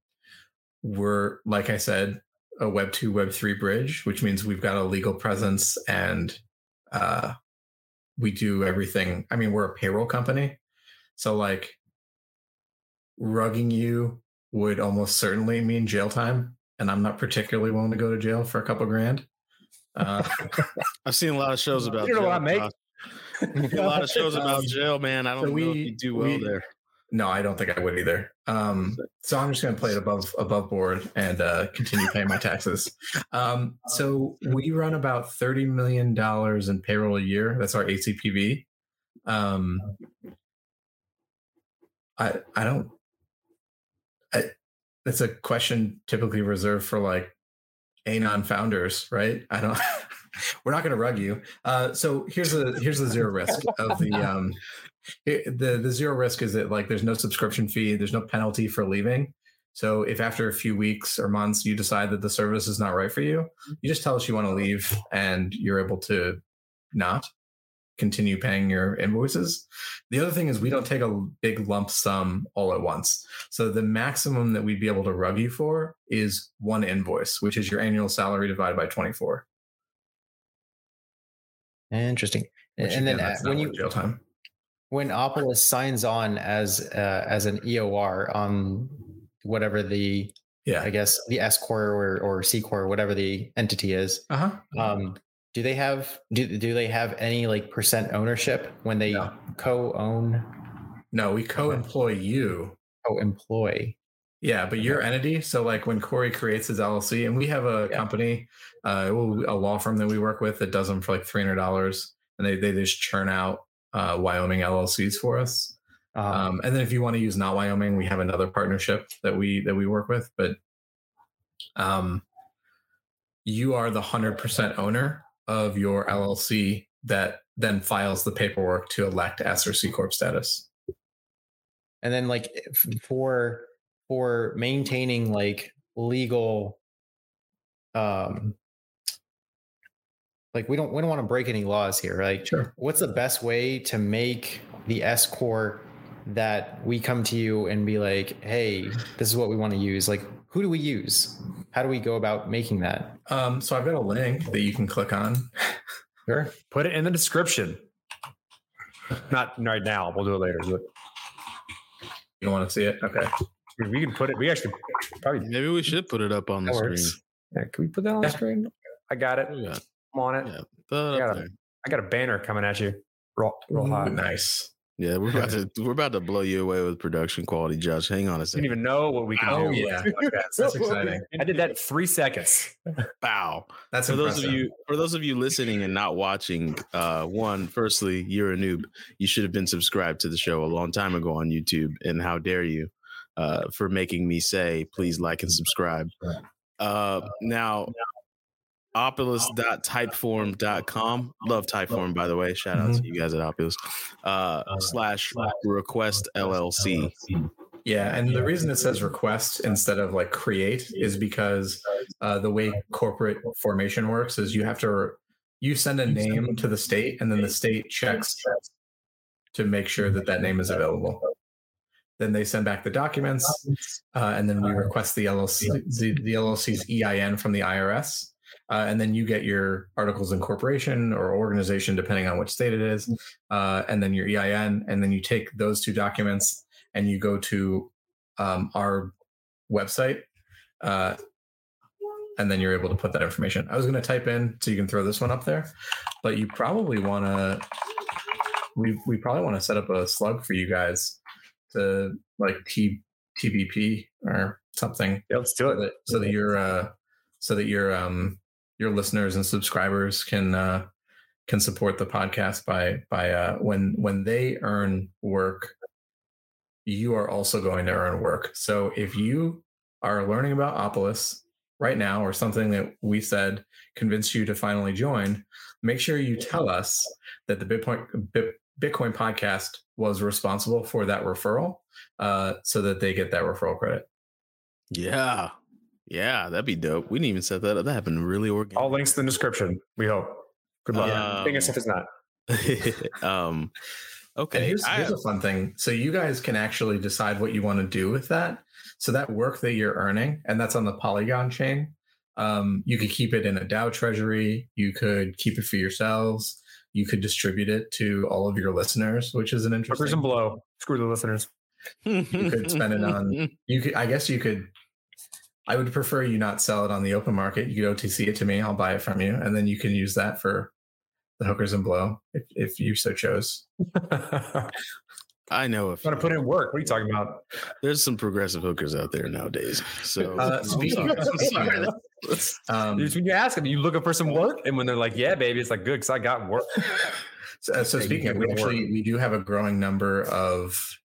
we're like I said, a Web two, Web three bridge, which means we've got a legal presence and uh, we do everything. I mean, we're a payroll company, so like rugging you would almost certainly mean jail time, and I'm not particularly willing to go to jail for a couple grand. Uh, I've seen a lot of shows about You know jail. what I make? Josh. a lot of shows about jail, man. I don't So know if we- you do well we- there. No, I don't think I would either. Um, so I'm just going to play it above above board and uh, continue paying my taxes. Um, so we run about thirty million dollars in payroll a year. That's our ACPV. Um, I I don't. I, that's a question typically reserved for like anon founders, right? I don't. We're not going to rug you. Uh, so here's the here's the zero risk of the um, it- the the zero risk is that like there's no subscription fee, there's no penalty for leaving. So if after a few weeks or months you decide that the service is not right for you, you just tell us you want to leave, and you're able to not continue paying your invoices. The other thing is we don't take a big lump sum all at once. So the maximum that we'd be able to rug you for is one invoice, which is your annual salary divided by 24. Interesting. which and then again, uh, that's not when you jail time. when Opolis signs on as uh, as an EOR on whatever the Yeah. I guess the S core or, or C core, whatever the entity is, Uh huh. um, do they have do, do they have any like percent ownership when they No. co-own No, we co-employ you. co-employ? Yeah, but your entity. So, like when Corey creates his LLC, and we have a Yeah. company, uh, a law firm that we work with that does them for like three hundred dollars, and they they just churn out uh, Wyoming LLCs for us. Um, Um, and then if you want to use not Wyoming, we have another partnership that we that we work with. But um, you are the hundred percent owner of your LLC that then files the paperwork to elect S or C corp status. and then like for for maintaining like legal um like we don't we don't want to break any laws here like Sure. what's the best way to make the s corp that we come to you and be like, hey, this is what we want to use? Like, who do we use? How do we go about making that? Um, so I've got a link that you can click on. Sure. Put it in the description. Not right now. We'll do it later. But You want to see it? Okay. we can put it. We actually probably. Maybe we should put it up on the That screen. works. Yeah, can we put that on the screen? I got it. Yeah. I'm on it. Yeah. I got there. it. I got a banner coming at you. Roll, roll high. Nice. Yeah, we're about to we're about to blow you away with production quality, Josh. Hang on a I didn't second. even know what we can Oh do. yeah, that's, that's exciting. I did that in three seconds. Wow, That's For those of you for those of you listening and not watching, uh, one, firstly, you're a noob. You should have been subscribed to the show a long time ago on YouTube. And how dare you uh, for making me say, please like and subscribe. Uh, now, opolis.typeform.com. Love Typeform, by the way. Shout out to you guys at Opolis. Uh, slash request LLC. Yeah, and the reason it says request instead of like create is because uh, the way corporate formation works is you have to you send a name to the state, and then the state checks to make sure that that name is available. Then they send back the documents, uh, and then we request the LLC the, the LLC's EIN from the IRS, uh, and then you get your articles of incorporation or organization, depending on which state it is, uh, and then your EIN, and then you take those two documents and you go to um, our website, uh, and then you're able to put that information. I was going to type in so you can throw this one up there, but you probably want to. We we probably want to set up a slug for you guys to like T TBP or something Yeah, let's do so it. that, so that your uh so that your um your listeners and subscribers can uh can support the podcast by by uh when when they earn work you are also going to earn work so if you are learning about opolis right now or something that we said convinced you to finally join make sure you tell us that the bitcoin bitcoin podcast was responsible for that referral uh so that they get that referral credit Yeah. Yeah, that'd be dope. We didn't even set that up. That happened really organic. All links in the description. We hope. Good luck. Um, Thing if it's not. um And okay. here's, here's a fun thing. So you guys can actually decide what you want to do with that. So that work that you're earning, and that's on the Polygon chain. Um, you could keep it in a DAO treasury. You could keep it for yourselves. You could distribute it to all of your listeners, which is an Hookers interesting. and blow. Screw the listeners. you could spend it on- You could, I guess, you could. I would prefer you not sell it on the open market. You could OTC it to me. I'll buy it from you, and then you can use that for the hookers and blow if, if you so chose. I know if Want to put in work? What are you talking about? there's some progressive hookers out there nowadays. So Uh, speaking, speaking of um, when you ask them, you looking for some work, and when they're like, "Yeah, baby," it's like good because I got work. So, so speaking of, can we go to actually we do have a growing number of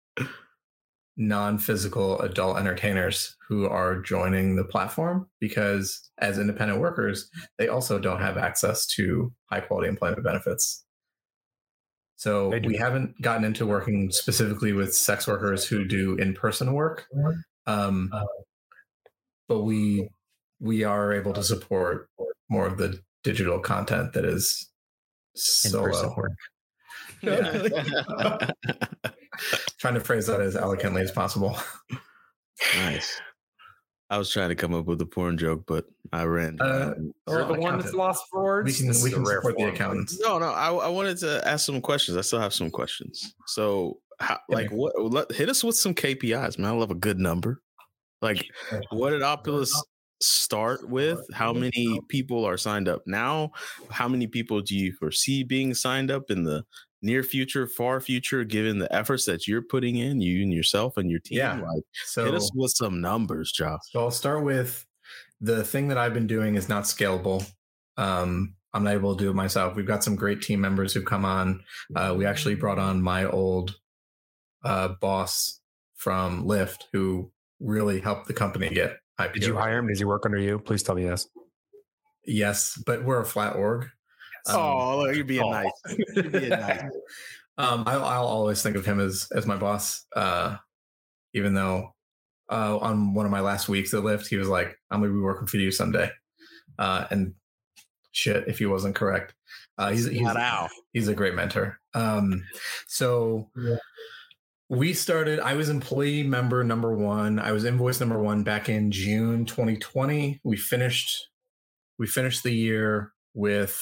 non-physical adult entertainers who are joining the platform because as independent workers, they also don't have access to high quality employment benefits. So we haven't gotten into working specifically with sex workers who do in-person work. Um, but we we are able to support more of the digital content that is In-person solo work. Yeah. trying to phrase that as elegantly as possible. nice. I was trying to come up with a porn joke, but I ran. Uh, You're Well, the one that's lost for words. We can This we can rare support the form. accountants. no, no. I, I wanted to ask some questions. I still have some questions. So, how, like, what? Let, hit us with some KPIs, man. I love a good number. Like, what did Opolis start with? How many people are signed up now? How many people do you foresee being signed up in the near future, far future, given the efforts that you're putting in, you and yourself and your team? Yeah. Like, So, hit us with some numbers, Josh. so I'll start with the thing that I've been doing is not scalable. Um, I'm not able to do it myself. We've got some great team members who've come on. Uh, we actually brought on my old uh, boss from Lyft, who really helped the company get IPO. Did you hire him? Does he work under you? Please tell me yes. Yes, but we're a flat org. Um, oh, look, you're being oh. nice. You're being nice. um, I'll, I'll always think of him as as my boss. Uh, even though uh, on one of my last weeks at Lyft, he was like, "I'm gonna be working for you someday," uh, and shit, if he wasn't correct, uh, he's he's, he's a great mentor. Um, so we started. I was employee member number one. I was invoice number one back in June 2020. We finished. We finished the year with.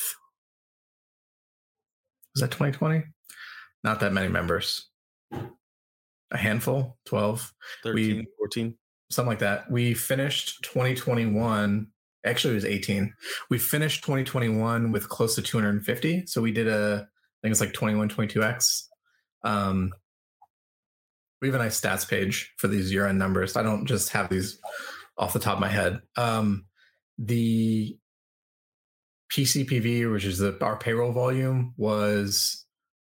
Was that 2020? Not that many members. A handful, 12 13, 14. something like that. We finished 2021. Actually, it was 18. We finished 2021 with close to 250. So we did a, I think it's like 21, 22x. Um, we have a nice stats page for these year end numbers. I don't just have these off the top of my head. Um, the PCPV, which is the, our payroll volume, was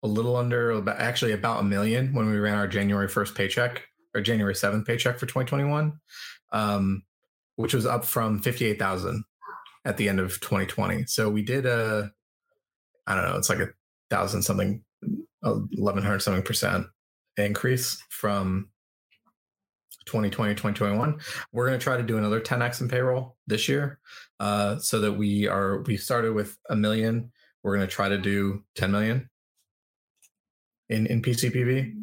a little under, about, actually about a million when we ran our January 1st paycheck or January 7th paycheck for 2021, um, which was up from 58,000 at the end of 2020. So we did a, I don't know, it's like a thousand something, 1100 something percent increase from 2020 2021 we're going to try to do another 10x in payroll this year uh, so that we are we started with a million. We're going to try to do 10 million in in pcpv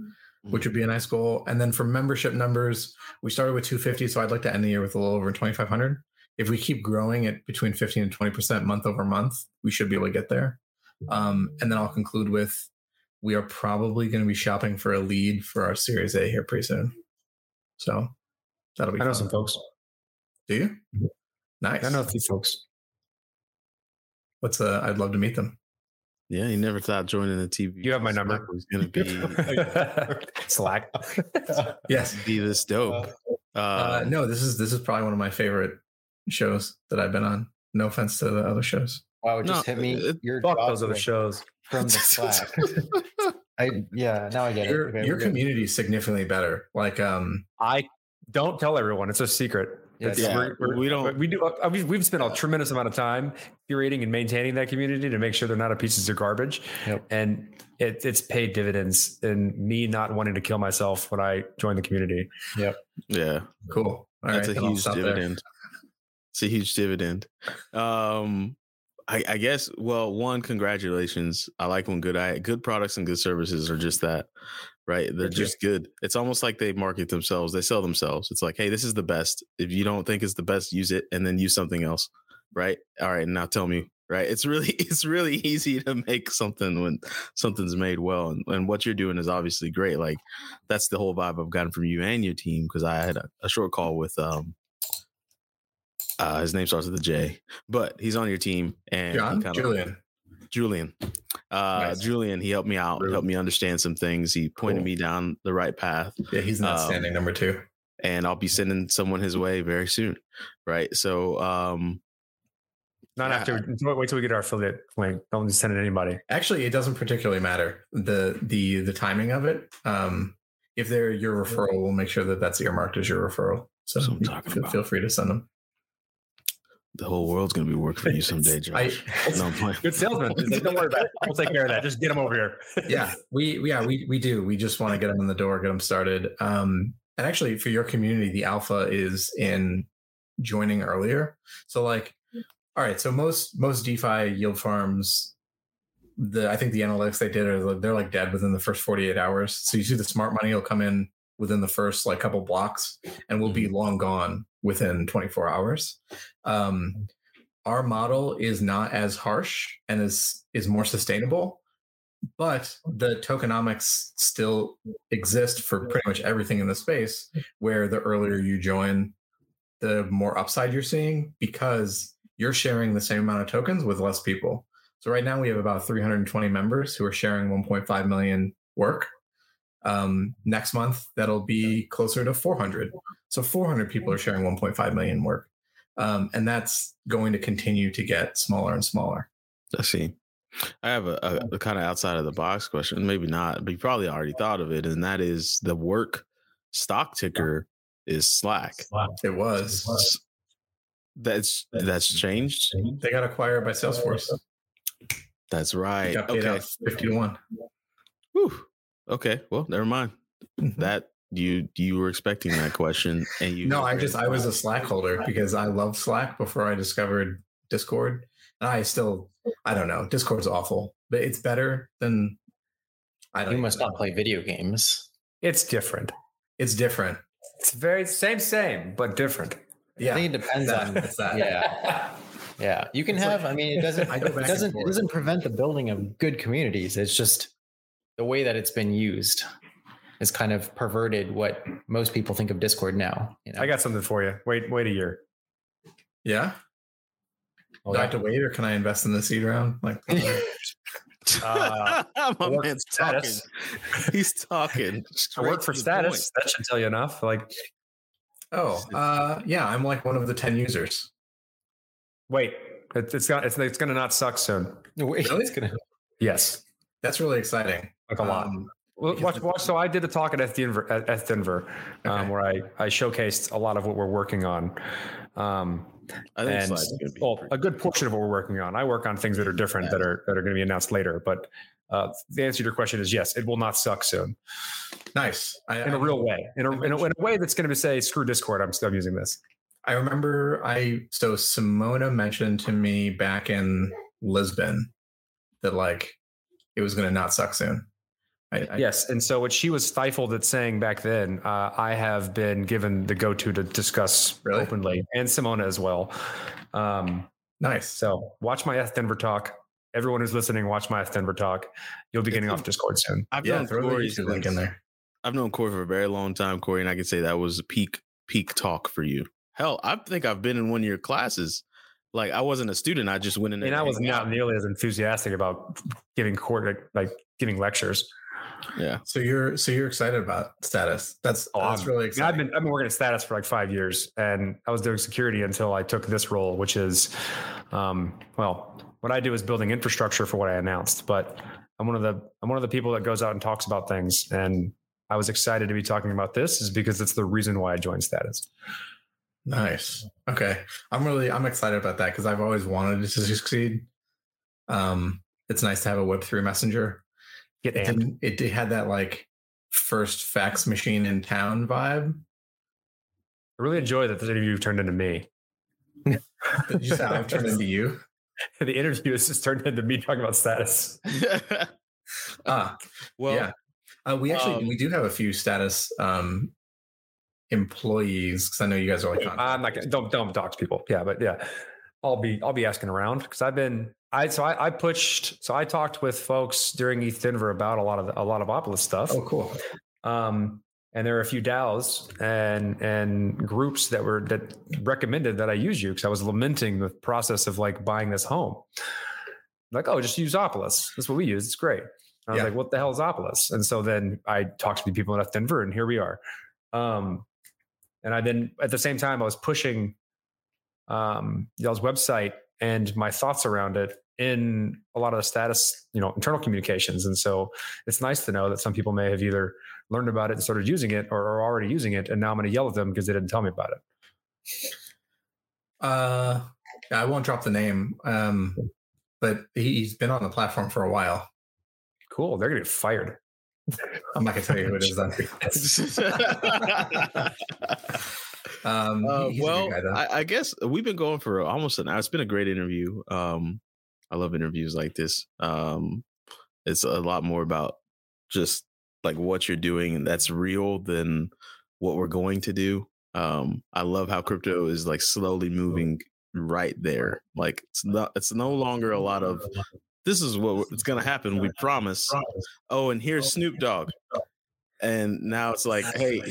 which would be a nice goal. And then for membership numbers we started with 250 so i'd like to end the year with a little over 2500 if we keep growing at between 15 and 20% month over month, we should be able to get there. Um, and then I'll conclude with we are probably going to be shopping for a lead for our Series A here pretty soon. So that'll be I know fun. some folks. Do you? Nice. I know a few folks. What's uh I'd love to meet them. Yeah, you never thought joining the TV. You have my number. was going to be Slack. Yes. be this dope. Uh, Um, no, this is this is probably one of my favorite shows that I've been on. No offense to the other shows. Wow, it just No, hit me. it- Your Fuck those other shows. from the Slack. I yeah, now I get Your it. Okay, your we're good. community is significantly better. Like um I don't tell everyone. It's a secret. Yeah, yeah, we're- we're- we don't- We do. uh, We've, we've spent a tremendous amount of time curating and maintaining that community to make sure they're not a pieces of garbage. Yep. And it, it's paid dividends in me not wanting to kill myself when I joined the community. Yep. yeah, cool. All that's right, a huge stop there. dividend. It's a huge dividend. Um, I, I guess. Well, one, congratulations. I like when good I good products and good services are just that, right? They're just good. It's almost like they market themselves. They sell themselves. It's like, hey, this is the best. If you don't think it's the best, use it and then use something else, right? All right, now tell me, right? It's really it's really easy to make something when something's made well, and, and what you're doing is obviously great. Like that's the whole vibe I've gotten from you and your team because I had a, a short call with um. Uh, his name starts with a J, but he's on your team and he John, kinda- Julian. Julian. Uh, Nice. Julian, he helped me out, Rude. helped me understand some things. He pointed Cool. me down the right path, Yeah, he's an Um, number two. and I'll be sending someone his way very soon. Right. So, um, Not Yeah. after. Wait till we get our affiliate link. Don't just send it to anybody. Actually, it doesn't particularly matter the the the timing of it. Um, if they're your referral, we'll make sure that that's earmarked as your referral. So That's I'm talking feel, about. feel free to send them. The whole world's going to be working for you someday, I, Josh. no, I'm. Good salesman. Like, Don't worry about it. We'll take care of that. Just get them over here. yeah, we yeah we we do. We just want to get them in the door, get them started. Um, and actually, for your community, the alpha is in joining earlier. So like, all right, so most most DeFi yield farms, the I think the analytics they did are like- they're like dead within the first forty eight hours. So you see the smart money will come in within the first like couple blocks, and will be long gone within twenty four hours. Um, our model is not as harsh and is is more sustainable but the tokenomics still exist for pretty much everything in the space where the earlier you join the more upside you're seeing because you're sharing the same amount of tokens with less people so right now we have about 320 members who are sharing 1.5 million work um, next month that'll be closer to 400 so 400 people are sharing 1.5 million work um, and that's going to continue to get smaller and smaller I see. I have a, a, a kind of outside of the box question. Maybe not, but you probably already thought of it. And that is the work stock ticker is Slack. it was That's that's changed. they got acquired by salesforce That's right. got paid Okay. out 50 to 1 Whew. Okay. Well, never mind. Mhm. That you you were expecting that question, and you no i just i was a slack holder because i loved slack before i discovered discord and i still i don't know discord's awful but it's better than i don't You must know. not play video games. It's different. it's different It's very same, same, but different. yeah I think it depends that- on that. Yeah. Yeah. You can It's like- have, I mean, it doesn't it doesn't it doesn't prevent the building of good communities. It's just the way that it's been used is kind of perverted what most people think of Discord now. You know? I got something for you. Wait, wait a year. yeah Oh, do i have to wait or can i invest in the seed round like Uh, my work man's for talking. status. He's talking. I work for status. point. That should tell you enough. Like, oh uh yeah i'm like one of the 10 users wait, it, it's gonna it's, it's gonna not suck soon. Wait, Really? it's gonna Yes, that's really exciting like a lot. Um, Well, watch, watch. So I did a talk at ETHDenver, at ETHDenver um, where I, I showcased a lot of what we're working on. Um, I think and Slack's gonna be well, a good portion of what we're working on. I work on things that are different that are that are going to be announced later. But uh, the answer to your question is yes, it will not suck soon nice I, in a I- real way. In a, in a, in a way that's going to say screw Discord. I'm still using this. I remember I so Simona mentioned to me back in Lisbon that like it was going to not suck soon. I, I, Yes, and so what she was stifled at saying back then, uh, I have been given the go-to to discuss Really? openly, and Simona as well. Um, Nice. so watch my ETHDenver talk. Everyone who's listening, watch my ETHDenver talk. You'll be getting off Discord soon. I've Yeah, known throw the Corey link in there. I've known Corey for a very long time, Corey, and I can say that was a peak peak talk for you. Hell, I think I've been in one of your classes. Like I wasn't a student, I just went in there. And I was not out. nearly as enthusiastic about giving court like giving lectures. Yeah. So you're so you're excited about status. That's Oh, that's I'm- really I mean, exciting. I've been I've been working at status for like five years, and I was doing security until I took this role, which is, um, well, what I do is building infrastructure for what I announced. But I'm one of the I'm one of the people that goes out and talks about things, and I was excited to be talking about this, is because it's the reason why I joined status. Nice. Okay. I'm really I'm excited about that because I've always wanted it to succeed. Um, it's nice to have a Web3 messenger. Get It, didn't, it, it had that like first fax machine in town vibe. I really enjoy that the interview turned into me. Did you say I've turned into you? the interview has just turned into me talking about status. Ah, well, yeah. Uh, we actually um, we do have a few status um employees because I know you guys are like I'm not gonna don't don't talk to people. Yeah, but yeah, I'll be I'll be asking around because I've been I so I, I pushed so I talked with folks during ETHDenver about a lot of a lot of Opolis stuff. Oh, cool. Um, and there are a few DAOs and and groups that were that recommended that I use you because I was lamenting the process of like buying this home. Like, oh, just use Opolis. That's what we use. It's great. And I was Yeah. like, what the hell is Opolis? And so then I talked to the people in Denver, and here we are. Um, and I then at the same time I was pushing um, y'all's website and my thoughts around it in a lot of the status, you know, internal communications. And so it's nice to know that some people may have either learned about it and started using it or are already using it. And now I'm going to yell at them because they didn't tell me about it. Uh, I won't drop the name, um, but he, he's been on the platform for a while. Cool. They're going to get fired. I'm not gonna tell you who it is. Then. um, Uh, he's a good well, guy. I, I guess we've been going for almost an hour. It's been a great interview. Um, I love interviews like this. Um, it's a lot more about just like what you're doing and that's real than what we're going to do. Um, I love how crypto is like slowly moving right there. Like it's not, it's no longer a lot of this is what it's going to happen. We promise. Oh, and here's Snoop Dogg. And now it's like, hey,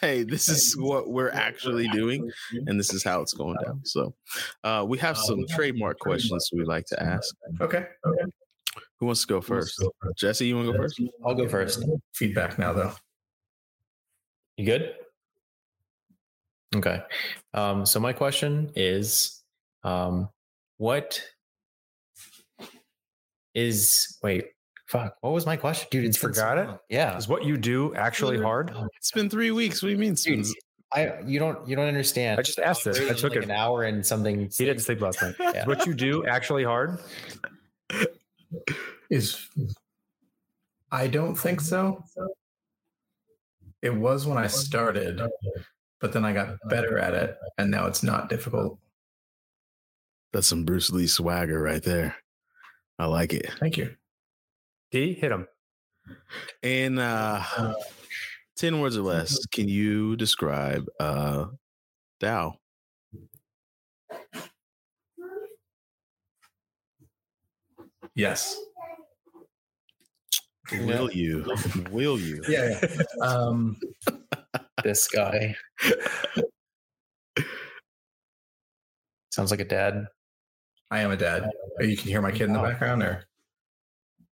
hey, this is what we're actually doing, and this is how it's going down. So, uh, we have some trademark questions we like to ask. okay. Who wants to go first? Jesse, you want to go first? I'll go first. Feedback now, though. You good? Okay. Um, so my question is, um, what is wait, fuck, what was my question? Dude, it's been so forgot it? Yeah. Is what you do actually hard? Oh it's been three weeks. What do you mean? Dude, I you don't you don't understand. I just asked this. I took like it. an hour and something. He didn't sleep last night. Yeah. Is what you do actually hard? Is I don't think so. It was when I started, but then I got better at it, and now it's not difficult. That's some Bruce Lee swagger right there. I like it. Thank you. D, hit him. In uh, ten words or less, can you describe uh, DAO? Yes. Will you? Will you? Yeah. yeah. Um, This guy sounds like a dad. I am a dad. Oh, You can hear my kid in the background, or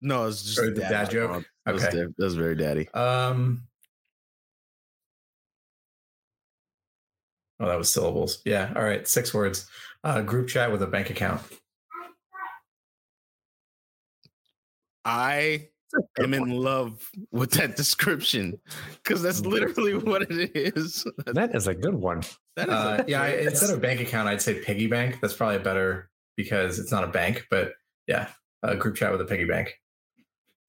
No, it's just Or a the dad joke? response. That was, Okay. that was very daddy. um. Oh, that was syllables. Yeah. All right. Six words. Uh, group chat with a bank account. I am in love with that description because that's literally what it is. That is a good one. That is a- Uh, yeah. I, instead of bank account, I'd say piggy bank. That's probably a better because it's not a bank, but yeah, a group chat with a piggy bank.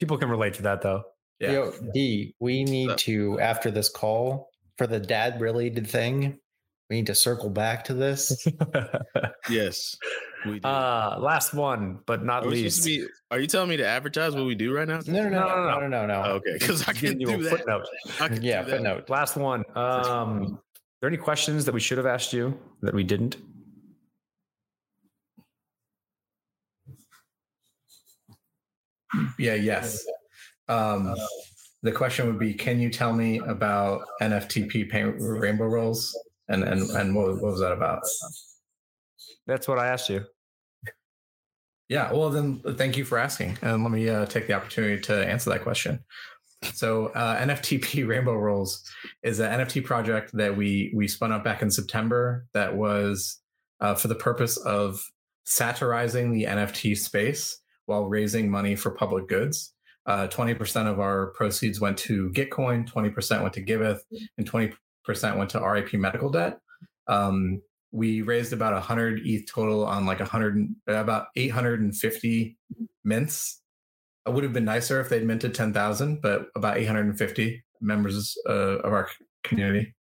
People can relate to that though. Yeah. Yo, D, we need So- to after this call for the dad related thing. We need to circle back to this. yes. We do. Uh, last one, but not are, least. be, are you telling me to advertise what we do right now? No, no, no, No, no, no, no, no, no. no. Oh, okay, because I Just can you do a that. footnote. I can Yeah, do that. footnote. Last one. Um, are there any questions that we should have asked you that we didn't? Yeah, yes. Um, the question would be, can you tell me about NFTP paint rainbow rolls and and and what, what was that about? That's what I asked you. Yeah, well then, thank you for asking, and let me uh, take the opportunity to answer that question. So, uh, NFTP Rainbow Rolls is an NFT project that we we spun up back in September. That was uh, for the purpose of satirizing the NFT space while raising money for public goods. Uh, Twenty percent of our proceeds went to Gitcoin, twenty percent went to Giveth, and twenty percent went to RIP Medical Debt. Um, we raised about 100 ETH total on like 100, about 850 mints. It would have been nicer if they'd minted 10,000, but about 850 members uh, of our community.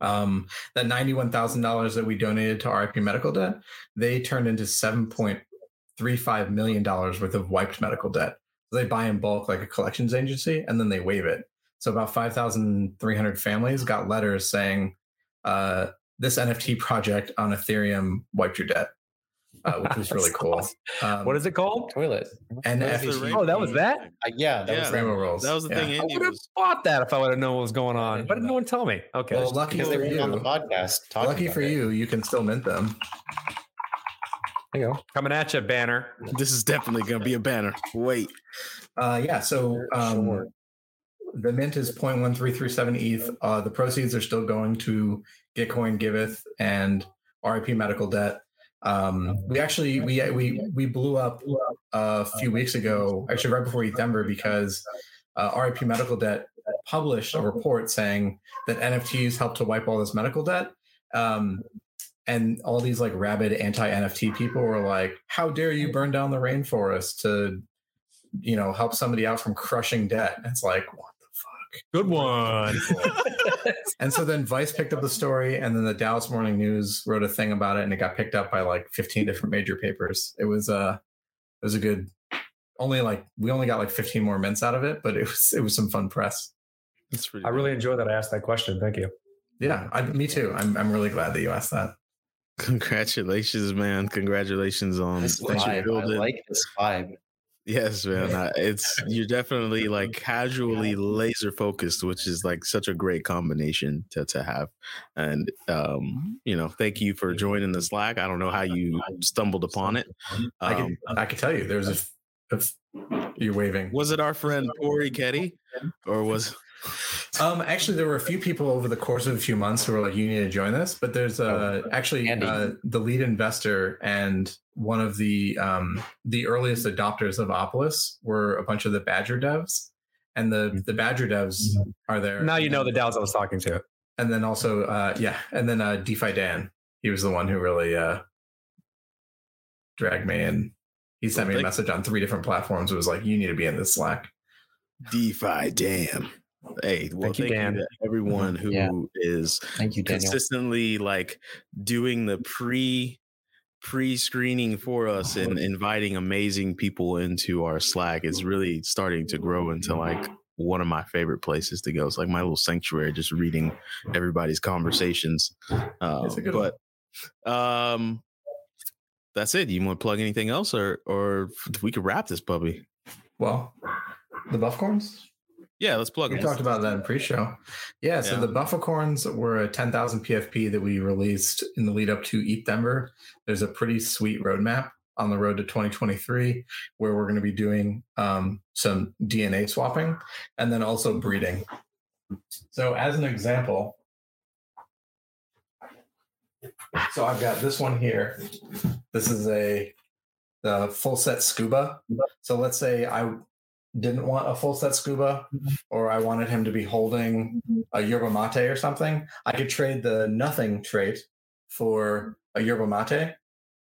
Um, that $91,000 that we donated to RIP Medical Debt, they turned into $7.35 million worth of wiped medical debt. So they buy in bulk like a collections agency and then they waive it. So about 5,300 families got letters saying, uh, this NFT project on Ethereum wiped your debt, uh, which was really cool. Um, what is it called? Toilet. And NFT Oh, that was that? Uh, yeah, that was Yeah. Rainbow Rolls. That was the Yeah. thing. I would have was. bought that if I would have known what was going on. Why didn't no one tell me? Okay. Well, lucky for they were on the you. podcast. Talking Lucky for it. you, you can still mint them. There you go. Coming at you, banner. This is definitely gonna be a banner. Wait. Uh, yeah. So um, Sure. the mint is 0.1337 ETH. Uh, the proceeds are still going to Gitcoin, Giveth, and RIP Medical Debt. Um, we actually we we we blew up a few weeks ago, actually right before denver because uh, RIP Medical Debt published a report saying that NFTs help to wipe all this medical debt. Um, and all these like rabid anti NFT people were like, "How dare you burn down the rainforest to, you know, help somebody out from crushing debt?" And it's like, what the fuck? Good one. And so then Vice picked up the story, and then the Dallas Morning News wrote a thing about it, and it got picked up by like 15 different major papers. It was uh it was a good only like we only got like 15 more minutes out of it, but it was it was some fun press. That's pretty. I really enjoy that I asked that question. Thank you. Yeah, I, me too. I'm I'm really glad that you asked that. Congratulations, man! Congratulations on This you I like this vibe. Yes, man. I, it's you're definitely like casually laser focused, which is like such a great combination to to have. And um, you know, thank you for joining the Slack. I don't know how you stumbled upon it. I Um, can I can tell you there's a you're waving. was it our friend Tori Ketty, or was Um, actually, there were a few people over the course of a few months who were like, "You need to join this." But there's uh, actually uh, the lead investor and one of the um, the earliest adopters of Opolis were a bunch of the Badger devs, and the the Badger devs are there. Now you know the Dallas I was talking to. and then also uh, yeah, and then uh, DeFi Dan. He was the one who really uh, dragged me in. He sent me a message on three different platforms. It was like, "You need to be in this Slack." DeFi? Damn. Hey, well, Thank you, thank you, Dan. to everyone who is Yeah. Thank you, consistently like doing the pre pre screening for us and inviting amazing people into our Slack is really starting to grow into like one of my favorite places to go. It's like my little sanctuary, just reading everybody's conversations. Um, It's a good one. but um, that's it. You want to plug anything else, or or we could wrap this puppy? Well, the Bufficorns. Yeah, let's plug We talked about that in pre-show. Yeah, so Yeah. the Bufficorns were a 10,000 PFP that we released in the lead up to ETHDenver. There's a pretty sweet roadmap on the road to 2023 where we're going to be doing um, some DNA swapping and then also breeding. So as an example, so I've got this one here. This is a the full set scuba. So let's say I didn't want a full set scuba or I wanted him to be holding a yerba mate or something, I could trade the nothing trait for a yerba mate.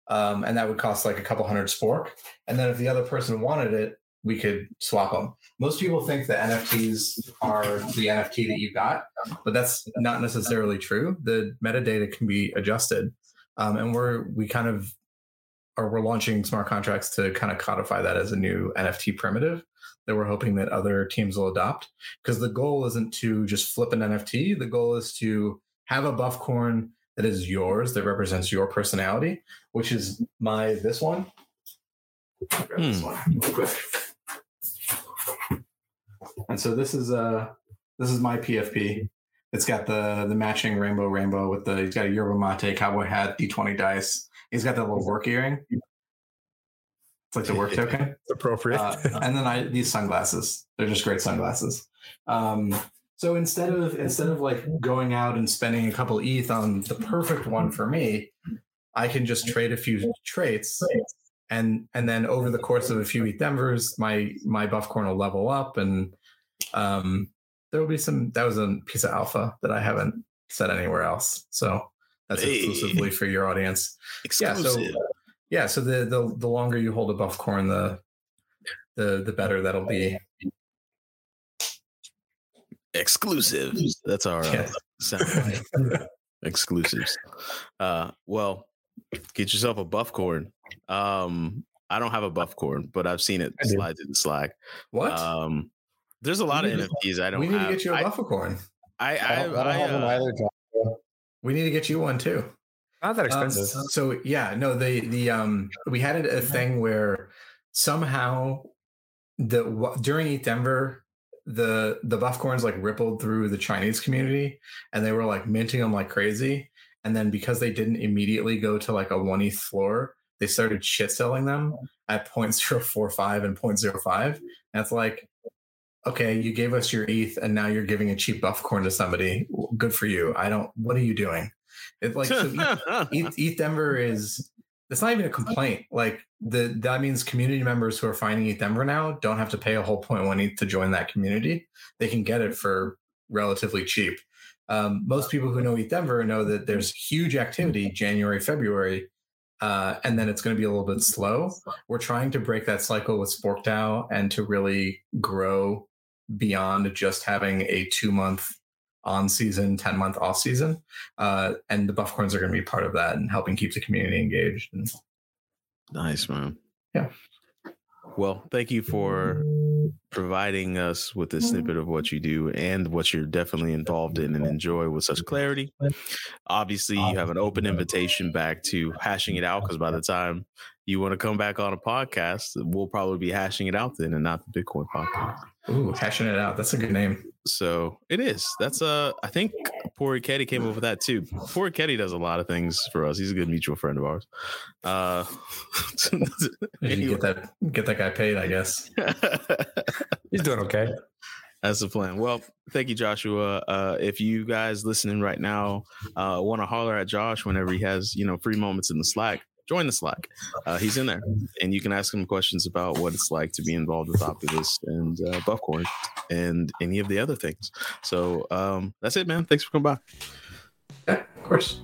Um, and that would cost like a couple hundred spork. And then if the other person wanted it, we could swap them. Most people think that NFTs are the NFT that you got, but that's not necessarily true. The metadata can be adjusted. Um, and we're we kind of or we're launching smart contracts to kind of codify that as a new NFT primitive that we're hoping that other teams will adopt. Because the goal isn't to just flip an NFT. The goal is to have a Bufficorn that is yours, that represents your personality, which is my this one. Grab this Hmm. one. And so this is uh this is my PFP. It's got the the matching rainbow rainbow with the he's got a yerba mate cowboy hat, D20 dice. He's got that little work earring. It's like the work token. It's appropriate. Uh, and then I these sunglasses. They're just great sunglasses. Um, so instead of instead of like going out and spending a couple ETH on the perfect one for me, I can just trade a few traits, and and then over the course of a few ETHDenvers, my my Bufficorn will level up, and um, there will be some. That was a piece of alpha that I haven't said anywhere else. So that's Hey. exclusively for your audience yeah so Exclusive. Yeah so the, the the longer you hold a Bufficorn the the the better that'll be exclusives. That's our uh, Yeah. sound bite. exclusives. Uh, well, get yourself a Bufficorn. Um, I don't have a Bufficorn, but I've seen it slide to the Slack. what Um, there's a lot of We need to- NFTs I don't we need have. to get you a Bufficorn I, I, I don't, I don't I, have one uh, either. John. we need to get you one too Not that Um, expensive. so yeah no the the um we had a thing where somehow the during ETHDenver the the Bufficorns like rippled through the Chinese community and they were like minting them like crazy and then because they didn't immediately go to like a one ETH floor they started shit selling them at 0.045 and 0.05 and it's like okay you gave us your ETH and now you're giving a cheap Bufficorn to somebody. Good for you. I don't what are you doing it's like so ETH Denver is it's not even a complaint. Like the that means community members who are finding ETHDenver now don't have to pay a whole point one ETH to join that community. They can get it for relatively cheap. Um, most people who know ETHDenver know that there's huge activity January, February, uh, and then it's going to be a little bit slow. We're trying to break that cycle with SporkDAO and to really grow beyond just having a two month on season, 10 month off season. Uh, and the Bufficorns are going to be part of that and helping keep the community engaged. And Nice, man. Yeah. Well, thank you for providing us with a snippet of what you do and what you're definitely involved in and enjoy with such clarity. Obviously, you have an open invitation back to hashing it out because by the time you want to come back on a podcast, we'll probably be hashing it out then and not the Bitcoin podcast. Ooh, hashing it out. That's a good name. So it is. That's uh I think Corey Petty came up with that too. Corey Petty does a lot of things for us. He's a good mutual friend of ours. Uh you get that get that guy paid, I guess. He's doing okay. That's the plan. Well, thank you, Joshua. Uh, if you guys listening right now uh, want to holler at Josh whenever he has, you know, free moments in the Slack, join the Slack. Uh, he's in there, and you can ask him questions about what it's like to be involved with Optivist and uh, Bufficorn and any of the other things. So um, that's it, man. Thanks for coming by. Yeah, of course.